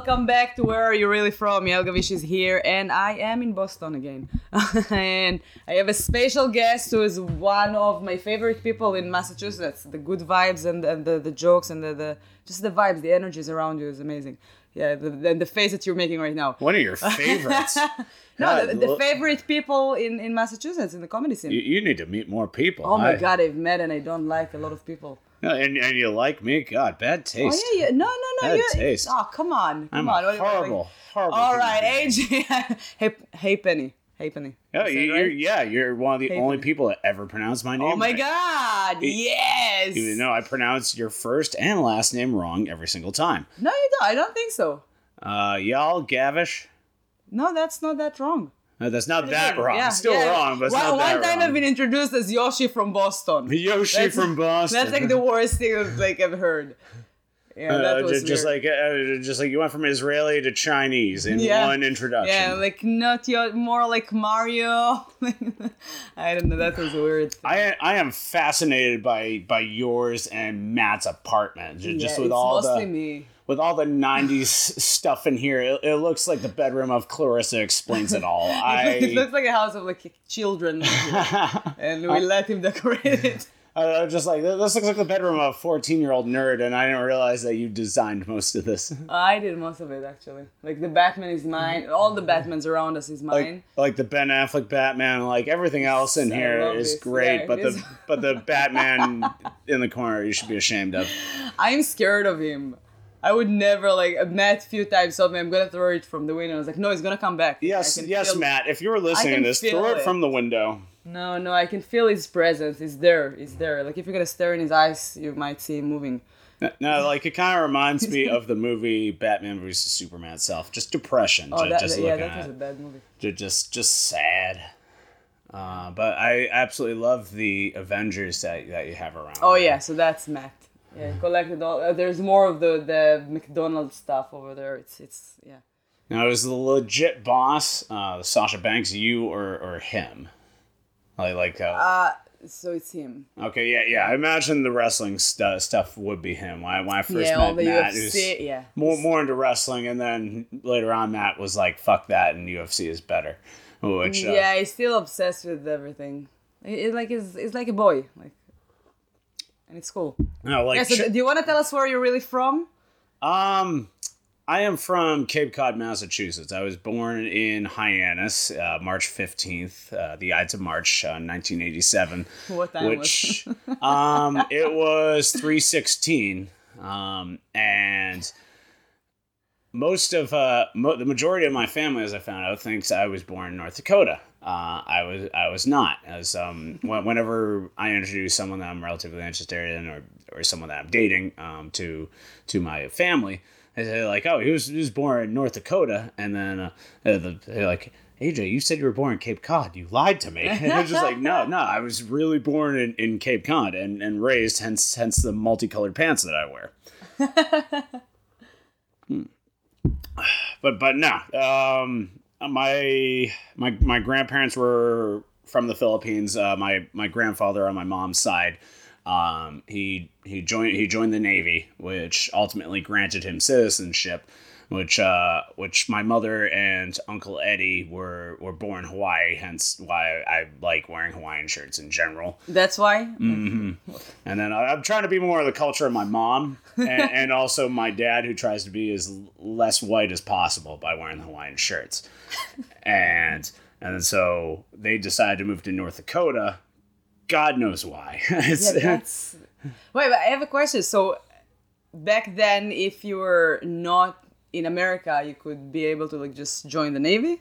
Welcome back to Where Are You Really From? Yael Gavish is here, and I am in Boston again. and I have a special guest who is one of my favorite people in Massachusetts. The good vibes and, and the, the jokes and the, the just the vibes, the energies around you is amazing. Yeah, the, and the face that you're making right now. One of your favorites. No, the, the favorite people in, in Massachusetts in the comedy scene. you, you need to meet more people. oh my I- god, I've met and I don't like a lot of people. And, and you like me? God, bad taste. Oh yeah, yeah. No, no, no. Bad you taste. Oh, come on, come I'm on. a horrible, horrible. All right. AJ. hey, hey, Penny. Hey, Penny. That you, right? are yeah, you're one of the Hey, only Penny. people that ever pronounce my name. Oh my right. God! Yes. Even though I pronounce your first and last name wrong every single time. No, you don't. I don't think so. Uh, y'all, Gavish. No, that's not that wrong. No, that's not that wrong. Yeah, it's still yeah. wrong, but it's one, not that one time wrong. I've been introduced as Yoshi from Boston. Yoshi That's- from Boston. That's like the worst thing I've, like I've heard. Yeah, Uh, that was just weird. like uh, just like you went from Israeli to Chinese in Yeah. one introduction. yeah, like not your more like Mario. I don't know. That was weird. I I am fascinated by by yours and Matt's apartment. Just Yeah, with it's all mostly the me. With all the '90s stuff in here, it, it looks like the bedroom of Clarissa explains it all. it looks like a house of like children, and we let him decorate it. I was just like this looks like the bedroom of a 14 year old nerd, and I didn't realize that you designed most of this. I did most of it actually. Like the Batman is mine. All the Batmans around us is mine. Like, like the Ben Affleck Batman, like everything else in I here is this. great, Yeah, but it the but the Batman in the corner you should be ashamed of. I'm scared of him. I would never like a few times told me I'm gonna throw it from the window. I was like, no, it's gonna come back. Yes, yes, feel- Matt. If you were listening to this, throw it it. from the window. No, no, I can feel his presence. He's there. He's there. Like if you're gonna stare in his eyes, you might see him moving. No, like it kind of reminds me of the movie Batman vs Superman itself. Just depression. Oh, that, just yeah, looking that was a bad movie. ju- just just sad. Uh, but I absolutely love the Avengers that that you have around. Oh there. yeah, so that's Matt. Yeah, collected all. Uh, there's more of the the McDonald's stuff over there. It's it's yeah. Now, is the legit boss uh, Sasha Banks you or or him? Like like uh, Uh so it's him. okay yeah yeah I imagine the wrestling stu- stuff would be him. When I, when I first yeah, met Matt, UFC. yeah. more more into wrestling, and then later on Matt was like fuck that and UFC is better. Which uh, yeah, he's still obsessed with everything. It, it like is it's like a boy, like, and it's cool. no like yeah. So do you want to tell us where you're really from? Um, I am from Cape Cod, Massachusetts. I was born in Hyannis, uh, March 15th, uh, the Ides of March, uh, 1987. What time which, um, it was 316. Um, and most of, uh, mo- the majority of my family, as I found out, thinks I was born in North Dakota. Uh, I was I was not. As um whenever I introduce someone that I'm relatively interested in or, or someone that I'm dating um to to my family they say like oh he was he was born in North Dakota. And then uh, the, they're like AJ you said you were born in Cape Cod. You lied to me. And I was just like no no I was really born in, in Cape Cod and, and raised hence hence the multicolored pants that I wear. Hmm. but but no um my my my grandparents were from the Philippines. Uh, my my grandfather on my mom's side, um, he he joined he joined the Navy, which ultimately granted him citizenship. Which uh, which my mother and Uncle Eddie were were born in Hawaii, hence why I like wearing Hawaiian shirts in general. That's why. hmm And then I- I'm trying to be more of the culture of my mom, and, and also my dad, who tries to be as less white as possible by wearing Hawaiian shirts. And and so they decided to move to North Dakota. God knows why. Yeah, that's. Wait, but I have a question. So, back then, if you were not in America, you could be able to like just join the navy.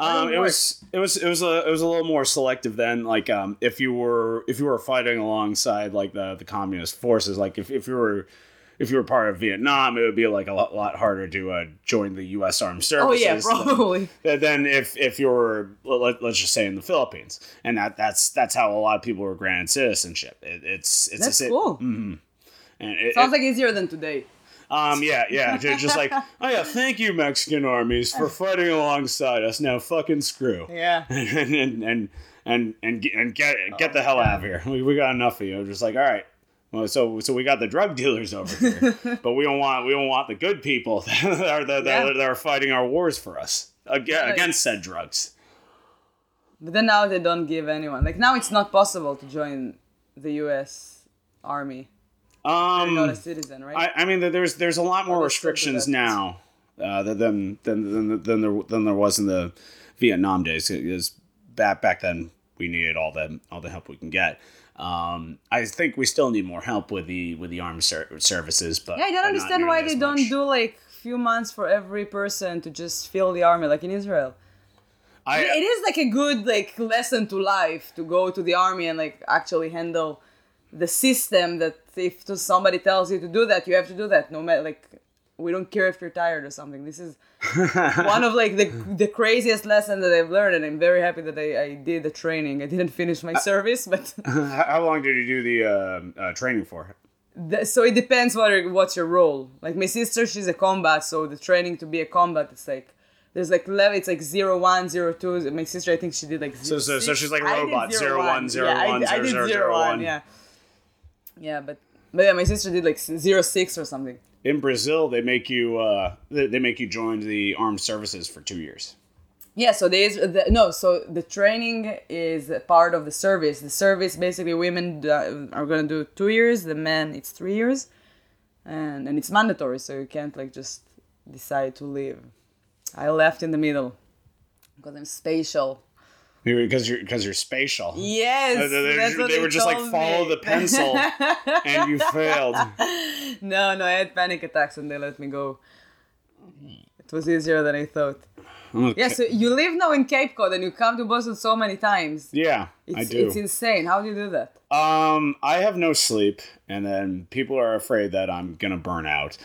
Um, it was it was it was a it was a little more selective then. Like um, if you were if you were fighting alongside like the the communist forces, like if, if you were if you were part of Vietnam, it would be like a lot, lot harder to uh, join the U.S. Armed Services. Oh yeah, probably. than if if you were let, let's just say in the Philippines, and that that's that's how a lot of people were granted citizenship. It, it's it's That's a, cool. hmm And it, Sounds it- like easier than today. Um yeah yeah ju- just like oh yeah thank you Mexican armies for fighting alongside us. Now fucking screw Yeah. and and and and and get, and get get the hell out of here. We, we got enough of you. Just like all right, Well, so so we got the drug dealers over here, but we don't want we don't want the good people that are that, Yeah. that, are fighting our wars for us against, against said drugs. But then now they don't give anyone. Like now it's not possible to join the U.S. Army. You're not a Um, citizen, right? I, I mean, there's there's a lot more Oh, they still do restrictions now uh, than than than than there than there was in the Vietnam days. Because back back then we needed all the all the help we can get. Um, I think we still need more help with the with the armed ser- services, but yeah, I don't understand why they as don't do like few months for every person to just fill the army, like in Israel. I, it is like a good like lesson to life to go to the army and like actually handle the system that if somebody tells you to do that you have to do that no matter like we don't care if you're tired or something this is one of like the the craziest lesson that i've learned and i'm very happy that i, I did the training i didn't finish my service but How long did you do the uh, uh, training for? the, so it depends what are- what's your role like my sister she's a combat so the training to be a combat it's like there's like level it's like zero one zero two my sister i think she did like So- so- so she's like a I robot, zero zero one. one, zero yeah, one, I, zero did zero, zero zero one one. yeah yeah but but yeah my sister did like zero six or something. In Brazil, they make you uh, they, they make you join the armed services for two years. yeah so there is the, no so the training is a part of the service. The service basically women are gonna do two years the men it's three years and and it's mandatory so you can't like just decide to leave. I left in the middle because i'm spatial Because you're because you're spatial. yes they, what they were just like follow me. the pencil, and you failed. no no i had panic attacks and they let me go it was easier than i thought Okay. yeah so you live now in cape cod and you come to boston so many times Yeah, it's, I do. it's insane how do you do that Um, I have no sleep, and then people are afraid that I'm gonna burn out.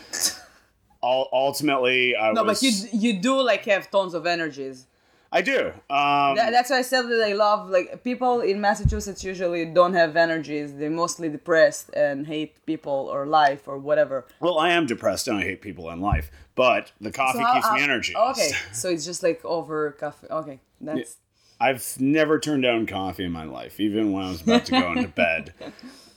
Ultimately, I no was. but you you do like have tons of energies I do. Um, That- that's why I said that I love like people in Massachusetts usually don't have energies. They're mostly depressed and hate people or life or whatever. well, I am depressed and I hate people and life, but the coffee how- keeps me energy. Okay, so it's just like over coffee. Okay, that's I've never turned down coffee in my life, even when I was about to go into bed.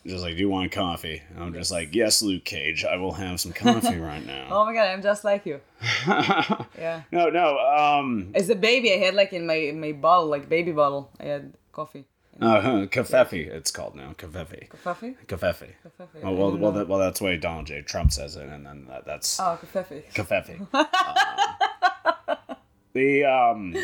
Just like, do you want coffee? And I'm just like, yes, Luke Cage, I will have some coffee right now. oh my god, I'm just like you. Yeah, no, no. Um, as a baby, I had like in my in my bottle, like baby bottle, I had coffee. uh, kafefe, it's called now. Kafefe. Coffee? Kafefe. Coffee. Oh, well, well, that, well, that's the way Donald J. Trump says it, and then that, that's Oh, coffee. Kafefe. Um, the um,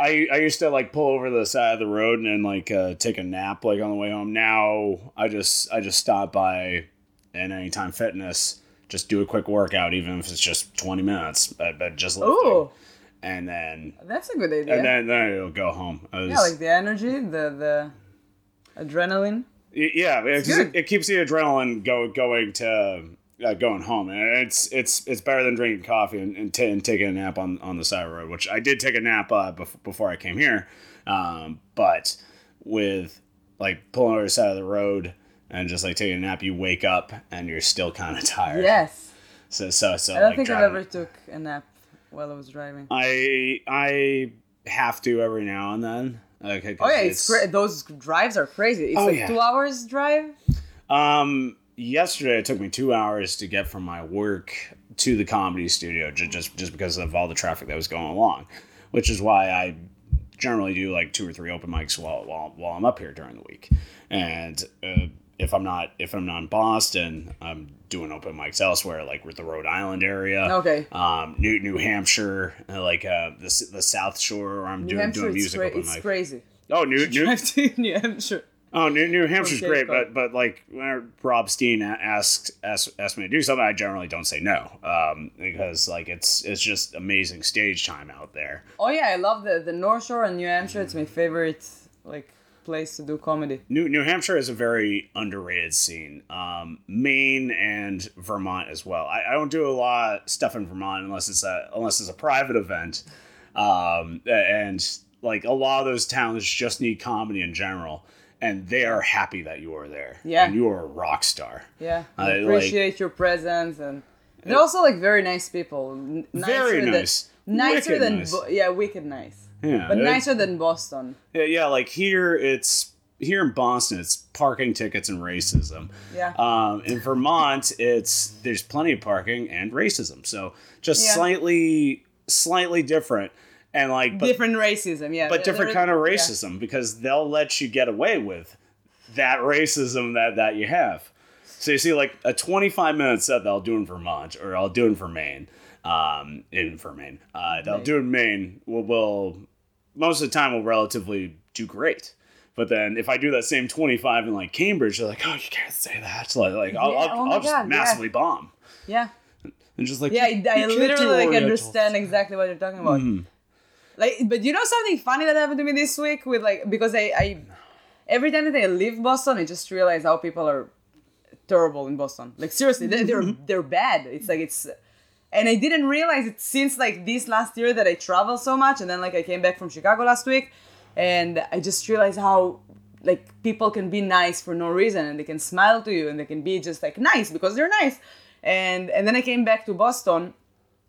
I I used to like pull over the side of the road and then like uh, take a nap like on the way home. Now I just I just stop by and Anytime Fitness, just do a quick workout, even if it's just twenty minutes, but, but just lifting, Ooh, and then that's a good idea. and then then it'll go home. I was- yeah, like the energy, the the adrenaline. Yeah, it, 'cause good. it, it keeps the adrenaline go going to uh, going home, and it's it's it's better than drinking coffee and, and, ta and taking a nap on on the side of the road. Which I did take a nap uh, bef- before I came here, um, but with like pulling over the side of the road and just like taking a nap, you wake up and you're still kind of tired. Yes, So so so. I don't like, think I've ever took a nap while I was driving. I I have to every now and then. Okay. Oh yeah, it's, great. Those drives are crazy. It's Oh, like yeah. two hours drive. Um, yesterday it took me two hours to get from my work to the comedy studio, ju- just just because of all the traffic that was going along, which is why I generally do like two or three open mics while while, while I'm up here during the week, and uh, if I'm not if I'm not in Boston, I'm doing open mics elsewhere, like with the Rhode Island area. Okay. Um, New New Hampshire, uh, like uh, the the South Shore, where I'm New doing Hampshire, doing it's, music cra- it's mic. crazy. Oh, New New New Hampshire. Oh, New, New Hampshire's great, but but like when Rob Steen asks asks, asks me to do something, I generally don't say no, um, because like it's it's just amazing stage time out there. Oh yeah, I love the the North Shore and New Hampshire. It's my favorite like place to do comedy. New New Hampshire is a very underrated scene. Um, Maine and Vermont as well. I, I don't do a lot of stuff in Vermont unless it's a unless it's a private event, um, and like a lot of those towns just need comedy in general, and they are happy that you are there. Yeah. and you are a rock star. Yeah, I I like- appreciate your presence and they're also like very nice people. N- Very nicer nice. Than, nicer Wicked than nice. Bo- yeah, wicked nice. Yeah, But nicer than Boston. Yeah, yeah, like here it's here in Boston, it's parking tickets and racism. Yeah. Um, in Vermont, it's there's plenty of parking and racism. So just Yeah. slightly, slightly different, and like but, different racism, yeah. but different kind of yeah. racism because they'll let you get away with that racism that that you have. So you see, like a 25 minute set that I'll do in Vermont or I'll do in for Maine, um, in for Maine, uh, that I'll do in Maine will, will most of the time will relatively do great. But then if I do that same 25 in like Cambridge, they're like, oh, you can't say that. So like, like I'll, Yeah, I'll, oh I'll just God, yeah. massively bomb. Yeah. And just like, Yeah, "You- I, literally like understand exactly what you're talking about. Mm-hmm. Like, but you know something funny that happened to me this week with like because I, I every time that I leave Boston, I just realize how people are terrible in Boston. Like seriously, they, they're mm-hmm. they're bad. It's like it's, and I didn't realize it since like this last year that I travel so much, and then like I came back from Chicago last week, and I just realized how like people can be nice for no reason and they can smile to you and they can be just like nice because they're nice and and then i came back to boston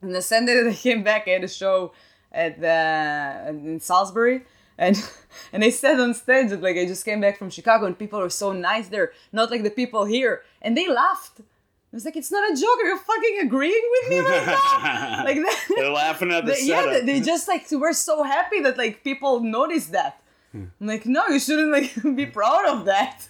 and the same day that i came back i had a show at the in salisbury and and i said on stage that like i just came back from chicago and people are so nice there not like the people here and they laughed I was like, it's not a joke. Are you fucking agreeing with me right now? like that. They're laughing at the They- yeah, setup. they, they just like were so happy that like people noticed that. I'm like, no, you shouldn't like be proud of that.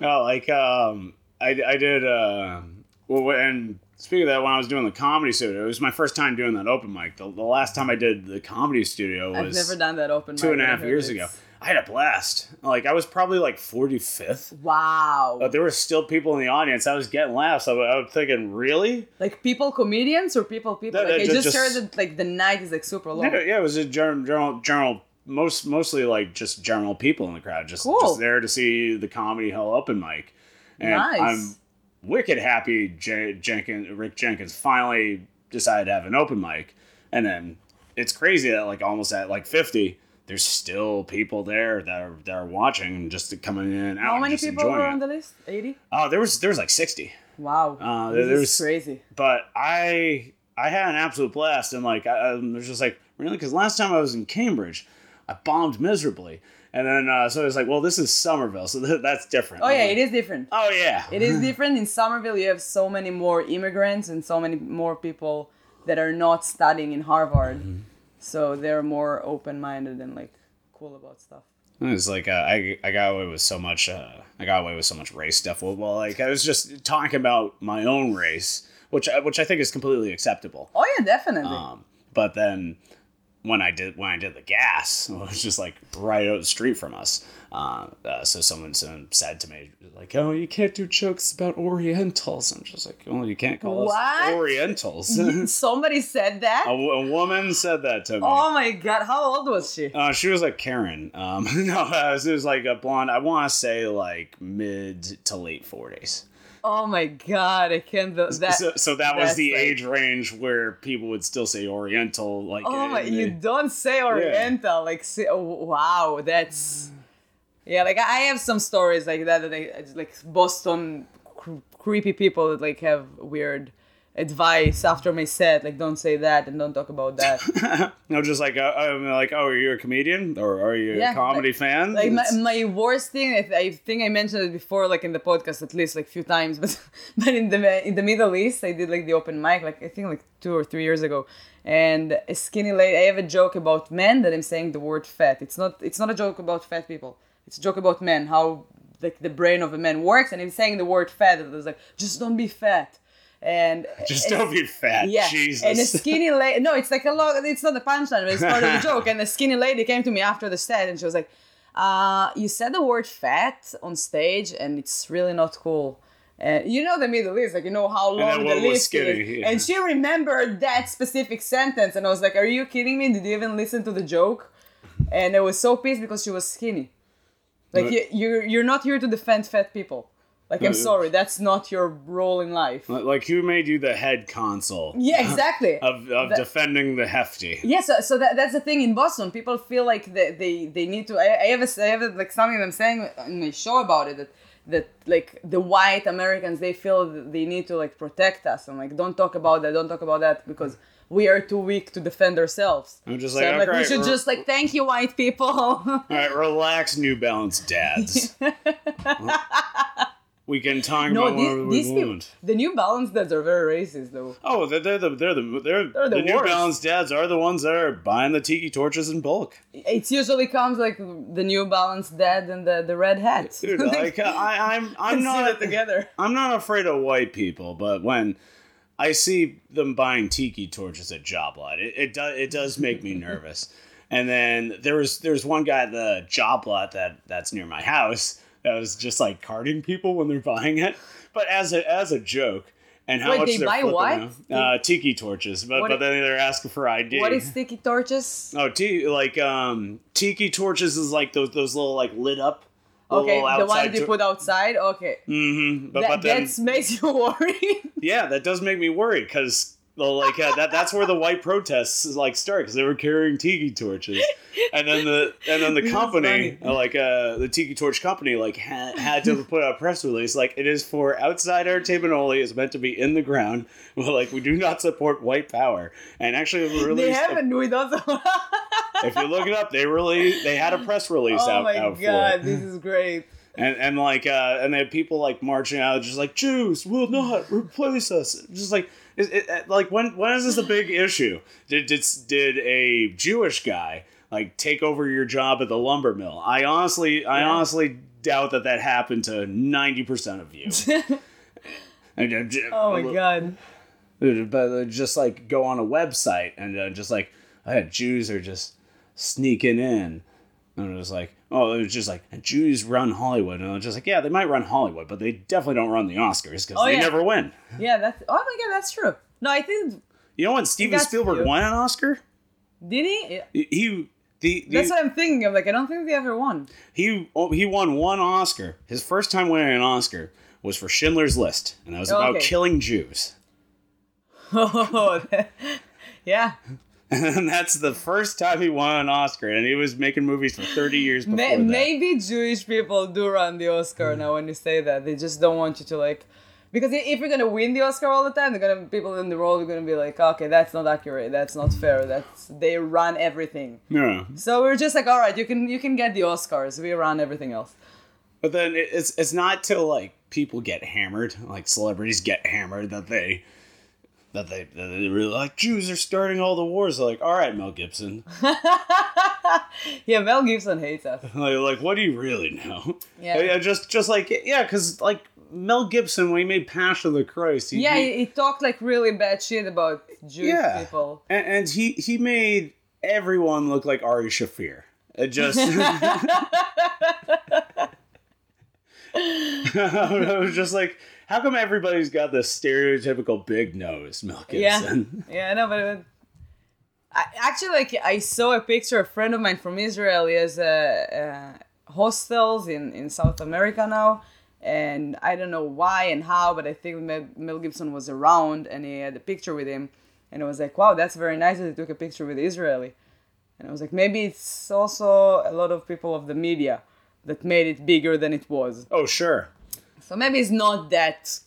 No, like um, I, I did. Uh, well, and speaking of that, when I was doing the comedy studio, it was my first time doing that open mic. The, the last time I did the comedy studio I've was never done that open. two and a half years ago. I had a blast. Like I was probably like forty fifth, Wow. but there were still people in the audience. I was getting laughs. I, I was thinking, really? like people comedians or people people. No, like no, I just, just- heard that like the night is like super long. Yeah, yeah, it was a general, general, general most mostly like just general people in the crowd, just Cool. just there to see the comedy hell open mic. And Nice. I'm wicked happy J- Jenkins Rick Jenkins finally decided to have an open mic, and then it's crazy that like almost at like fifty. There's still people there that are that are watching and just coming in and out. How many people were on the list? Eighty. Oh, there was there was like sixty. Wow. Uh, this there's- is crazy. but I I had an absolute blast, and like I, I was just like really because last time I was in Cambridge, I bombed miserably, and then uh, so it's like, well, this is Somerville, so th- that's different. Oh yeah, it is different. Oh yeah, It is different in Somerville. You have so many more immigrants and so many more people that are not studying in Harvard, Mm-hmm. so they're more open-minded and like cool about stuff. It's like uh, I I got away with so much. Uh, I got away with so much race stuff. Well, well, like I was just talking about my own race, which I- which I think is completely acceptable. Oh yeah, definitely. Um, but then when I did when I did the gas, it was just like right out the street from us. Uh, uh, so someone some said to me like, "Oh, you can't do jokes about Orientals." I'm just like, "Oh, you can't call What? us Orientals." Somebody said that. a woman said that to me. Oh my god, how old was she? Uh, she was like Karen. Um, no, uh, it was like a blonde. I want to say like mid to late forties. Oh my god, I can't do that. So, so that was the like- age range where people would still say Oriental. Like, oh my, in you eh. don't say Oriental. Like, say, oh, wow, that's yeah. Like I have some stories like that that I like Boston cr- creepy people that like have weird advice after my set. Like, don't say that and don't talk about that. No, just like uh, I'm like, oh, are you a comedian or are you Yeah, a comedy fan? Like my, my worst thing, I, I think I mentioned it before, like in the podcast at least like few times, but but in the in the Middle East, I did like the open mic, like I think like two or three years ago, and a skinny lady. I have a joke about men that I'm saying the word fat. It's not it's not a joke about fat people. It's a joke about men, how like the brain of a man works, and I'm saying the word fat. And it was like just don't be fat, and just don't be fat. yeah, Jesus. and a skinny lady. No, it's like a lot. It's not a punchline, but it's part of the joke. And the skinny lady came to me after the set, and she was like, uh, "You said the word fat on stage, and it's really not cool." And you know the Middle East, like you know how long the list skinny, is. yeah. And she remembered that specific sentence, and I was like, "Are you kidding me? Did you even listen to the joke?" And I was so pissed because she was skinny. Like But- you, you're you're not here to defend fat people. Like I'm Uh, sorry, that's not your role in life. like who made you the head consul Yeah, exactly. of, of That- defending the hefty? Yeah, so, so that, that's the thing in Boston. People feel like they, they, they need to. I, I have a, I have a, like something I'm saying in my show about it that that like the white Americans they feel they need to like protect us and like don't talk about that, don't talk about that because we are too weak to defend ourselves. I'm just So like, I'm like, we should just like thank you, white people. All right, relax, New Balance dads. we can talk no, about these, whatever we these people, want. the New Balance dads are very racist though. Oh, they're, they're the they're the they're, They're the the New. Balance dads are the ones that are buying the tiki torches in bulk. It usually comes like the New Balance dad and the, the red hat. Dude, like I, I'm I'm not together. I'm not afraid of white people, but when I see them buying tiki torches at Job Lot, it, it does it does make me nervous. And then there was there's one guy at the Job Lot that that's near my house was just like carding people when they're buying it, but as a as a joke. And how Wait, much they they're buy flipping what? Uh, tiki torches, but What but then they're asking for ID. What is tiki torches? Oh, t- like um, tiki torches is like those those little like lit up. Okay, the ones you put outside. Okay, Mm-hmm. But that but then makes you worry. yeah, that does make me worry because like uh, that that's where the white protests like start because they were carrying tiki torches, and then the and then the company uh, like uh the tiki torch company like had had to put out a press release like it is for outside entertainment only. It's meant to be in the ground. Well, like we do not support white power, and actually we they released. a- haven't with us. if you look it up, they really they had a press release oh out, my out god, this is great. And and like uh and they had people like marching out just like jews will not replace us. Just like it, it, like when when is this a big issue? Did did did a jewish guy like take over your job at the lumber mill? I honestly i Yeah. honestly doubt that that happened to 90% of you. And, uh, Oh my god. but uh, just like go on a website and uh, just like uh, Jews are just sneaking in, and it was like, oh, it was just like Jews run Hollywood, and I was just like, yeah, they might run Hollywood, but they definitely don't run the Oscars because Oh, they yeah. never win. Yeah, that's. Oh my god, that's true. No, I think You know when Steven Spielberg you. won an Oscar? did he? Yeah. He he the, the That's what I'm thinking of. Like, I don't think they ever won. he oh, he won one Oscar. His first time winning an Oscar was for Schindler's List, and that was about Okay. killing Jews. Oh, yeah. And that's the first time he won an Oscar, and he was making movies for 30 years before May- that. maybe Jewish people do run the Oscar now. When you say that, they just don't want you to like. Because if you're gonna win the Oscar all the time, they're gonna people in the world are gonna be like, okay, that's not accurate, that's not fair, that's they run everything. Yeah. So we're just like, all right, you can you can get the Oscars, we run everything else. But then it's it's not till like people get hammered, like celebrities get hammered that they that they that they really like Jews are starting all the wars. They're like, all right, Mel Gibson, Yeah, Mel Gibson hates us. like, like what do you really know? Yeah. yeah just just like yeah, because like Mel Gibson when he made Passion of the Christ, he, Yeah, he- he, talked like really bad shit about Jewish Yeah. people. and, and he he made everyone look like Ari Shaffir. It just. I was just like, how come everybody's got this stereotypical big nose, Mel Yeah, Gibson? yeah, I know, but it, I, actually, like, I saw a picture. Of a friend of mine from Israel, he has uh, uh, hostels in in South America now, and I don't know why and how, but I think Mel, Mel Gibson was around, and he had a picture with him, and I was like, wow, that's very nice that he took a picture with Israeli, and I was like, maybe it's also a lot of people of the media that made it bigger than it was. Oh, sure. So maybe it's not that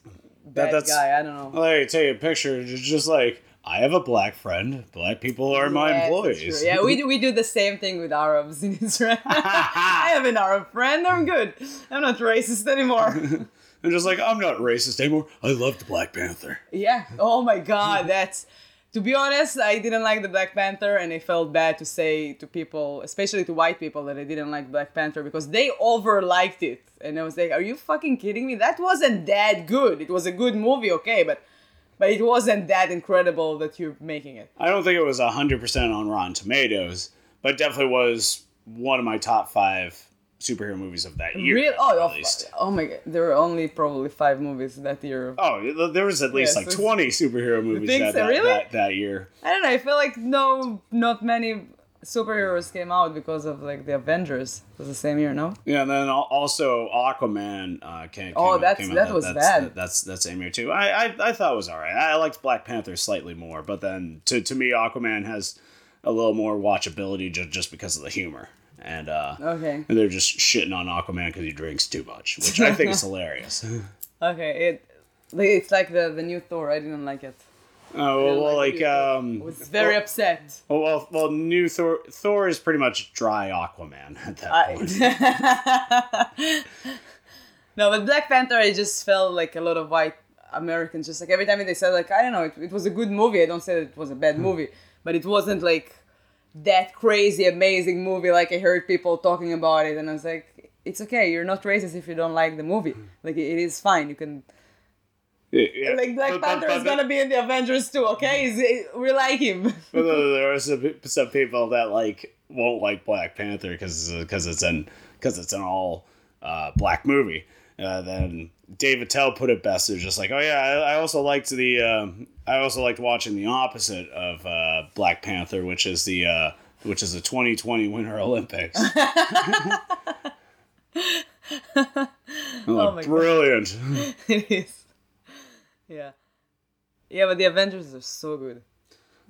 bad that's- guy. I don't know. I'll let you take a picture. It's just like, I have a black friend. Black people are my employees. Yeah, we do, we do the same thing with Arabs in Israel. I have an Arab friend. I'm good. I'm not racist anymore. I'm just like, I'm not racist anymore. I love the Black Panther. yeah. Oh my God. That's. To be honest, I didn't like the Black Panther, and I felt bad to say to people, especially to white people, that I didn't like Black Panther because they over liked it, and I was like, "Are you fucking kidding me? That wasn't that good. It was a good movie, okay, but." But it wasn't that incredible that you're making it. I don't think it was 100% on Rotten Tomatoes, but definitely was one of my top five superhero movies of that year. Real? Oh, at least. oh my god! There were only probably five movies that year. Oh, there was at least Yes, like 20 superhero movies that, that, Really? that, that year. I don't know. I feel like no, not many superheroes came out because of like the Avengers. It was the same year, no? Yeah, and then also Aquaman uh, came. Oh, came out- that's- came out that was that's, bad. That's that's same year too. I, I I thought it was all right. I liked Black Panther slightly more, but then to to me, Aquaman has a little more watchability just just because of the humor. And uh, Okay. and they're just shitting on Aquaman because he drinks too much, which I think is hilarious. Okay. It, it's like the the new Thor. I didn't like it. Oh well, well like um, was very upset. well, well, well, new Thor. Thor is pretty much dry Aquaman at that point. No, but Black Panther, I just felt like a lot of white Americans. Just like every time they said, like I don't know, it, it was a good movie. I don't say that it was a bad movie, but it wasn't like that crazy amazing movie. Like I heard people talking about it, and I was like, it's okay. You're not racist if you don't like the movie. Like it, it is fine. You can Yeah, yeah. like Black But- but- Panther but- is gonna be in the Avengers too. Okay, He's- we like him. But there are some, some people that like won't like Black Panther because because it's an because it's an all uh, black movie. Uh, then Dave Attell put it best. They're just like, oh yeah, I, I also liked the um, I also liked watching the opposite of uh, Black Panther, which is the uh, which is the 2020 Winter Olympics. oh, my God. brilliant! it is. Yeah. Yeah, but the Avengers are so good.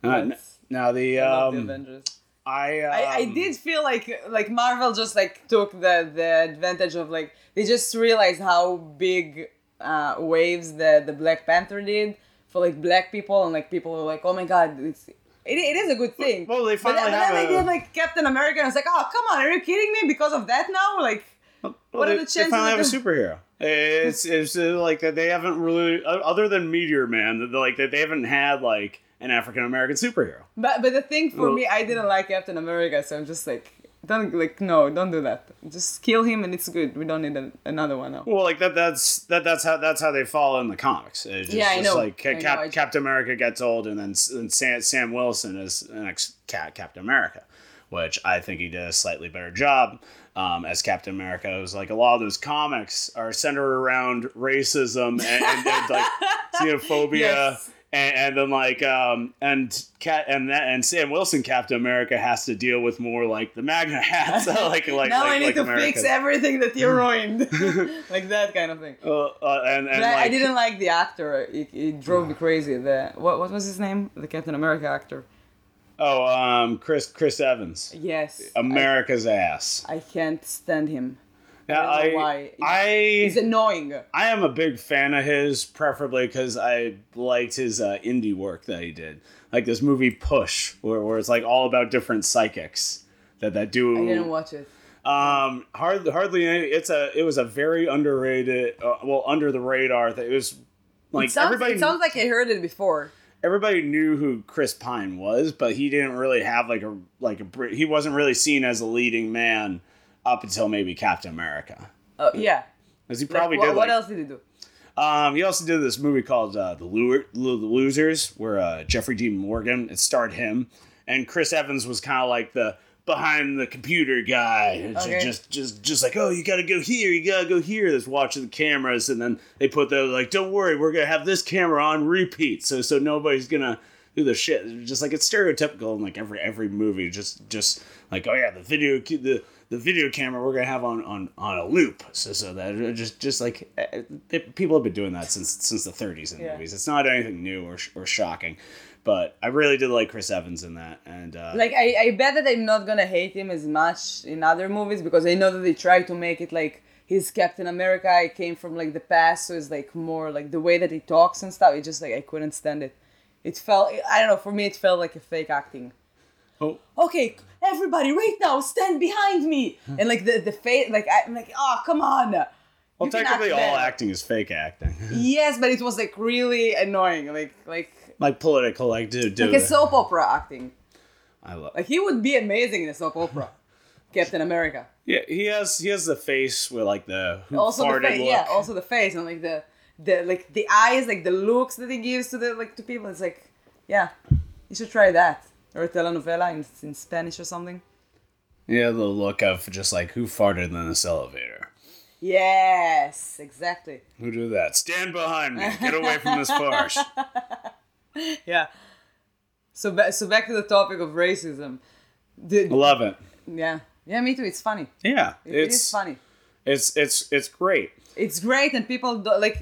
Uh, n- now the I love the um, Avengers. I, um, I, I did feel like like Marvel just like took the the advantage of like they just realized how big uh, waves the the Black Panther did for like black people and like people were like oh my god it's it, it is a good thing. Well, they but, then- finally but have then they did like Captain America and I was like oh come on are you kidding me because of that now like Well, What are the chances They finally have a superhero. It's it's uh, like that they haven't really other than Meteor Man, that like that they haven't had like an African American superhero. But but the thing for Well- me, I didn't like Captain America, so I'm just like, don't like no, don't do that. Just kill him and it's good. We don't need a, another one now. Well, like that that's that that's how that's how they fall in the comics. It's just, Yeah, I just know. Like I Cap, know, I ju- Captain America gets old, and then S- and Sam, Sam Wilson is the next Cap, Captain America, which I think he did a slightly better job. Um, as Captain America, it was like a lot of those comics are centered around racism and, and, and like xenophobia. Yes. And, and then like um and cat and that and Sam Wilson Captain America has to deal with more like the MAGA hats like like now like, I need like to Americans. fix everything that you ruined, like that kind of thing. Uh, uh, and and But I, didn't like the actor. It, it drove me crazy. The what what was his name? The Captain America actor. Oh, um, Chris Chris Evans, Yes. America's ass. I, I can't stand him. Yeah, I I why. I He's annoying. I am a big fan of his, preferably because I liked his uh, indie work that he did, like this movie Push, where, where it's like all about different psychics that that do. I didn't watch it. Um, hardly hardly any. It's a it was a very underrated, uh, well under the radar. That it was like it, sounds, everybody it sounds like I heard it before. everybody knew who Chris Pine was, but he didn't really have like a like a he wasn't really seen as a leading man up until maybe Captain America. Oh yeah. As he Like, probably wha- did. what like- else did he do? Um, he also did this movie called uh, the, Lu- Lu- the Losers, where uh, Jeffrey Dean Morgan it starred him, and Chris Evans was kind of like the behind the computer guy, Okay. just just just like oh you gotta go here, you gotta go here, that's watching the cameras, and then they put the like don't worry, we're gonna have this camera on repeat, so so nobody's gonna do the shit. Just like it's stereotypical in like every every movie, just just like oh yeah, the video the the video camera we're gonna have on on on a loop, so so that just just like eh, eh, people have been doing that since since the 30s in Yeah. movies. It's not anything new or or shocking, but I really did like Chris Evans in that, and uh, Like I, I bet that I'm not gonna hate him as much in other movies because I know that they try to make it like he's Captain America. I came from like the past, so it's like more like the way that he talks and stuff. It just like I couldn't stand it. It felt I don't know. For me, it felt like a fake acting. oh Okay, everybody, right now, stand behind me, hmm. and like the the face, like I'm like, oh come on. well, You technically all acting is fake acting, Yes, but it was like really annoying, like like like political, like do. like a soap opera acting. I love. Like he would be amazing in a soap opera, Captain America. Yeah, he has he has the face with like the also the face, look. yeah, also the face and like the the like the eyes, like the looks that he gives to the like to people. It's like, yeah, you should try that or a telenovela in, in Spanish or something. yeah, the look of just like who farted in this elevator. Yes, exactly. Who did that? Stand behind me. Get away from this farce. Yeah. So ba- so back to the topic of racism. The, Love it. yeah, yeah, me too. It's funny. Yeah, It it's is funny. it's it's it's great. it's great and people do, like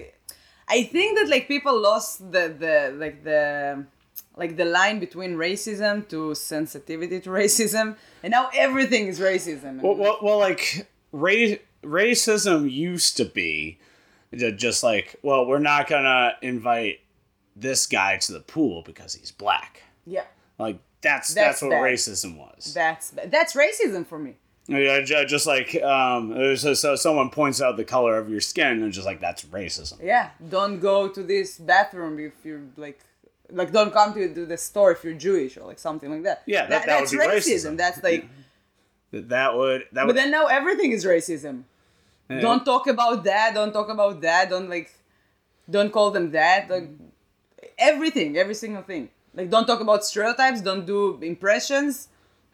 i think that like people lost the the like the like the line between racism to sensitivity to racism and now everything is racism Well, well, well like ra- racism used to be just like, well, we're not gonna invite this guy to the pool because he's black. Yeah. Like that's that's, That's what racism was. That's that's racism for me. Yeah, just like um, a- so someone points out the color of your skin, and just like that's racism. Yeah. Don't go to this bathroom if you're like like don't come to, to the store if you're Jewish or like something like that. Yeah, that- that would that's be racism. racism. That's like That that would that but would. then now everything is racism. Yeah. Don't talk about that, don't talk about that, don't like don't call them that. Like everything, every single thing. Like don't talk about stereotypes, don't do impressions.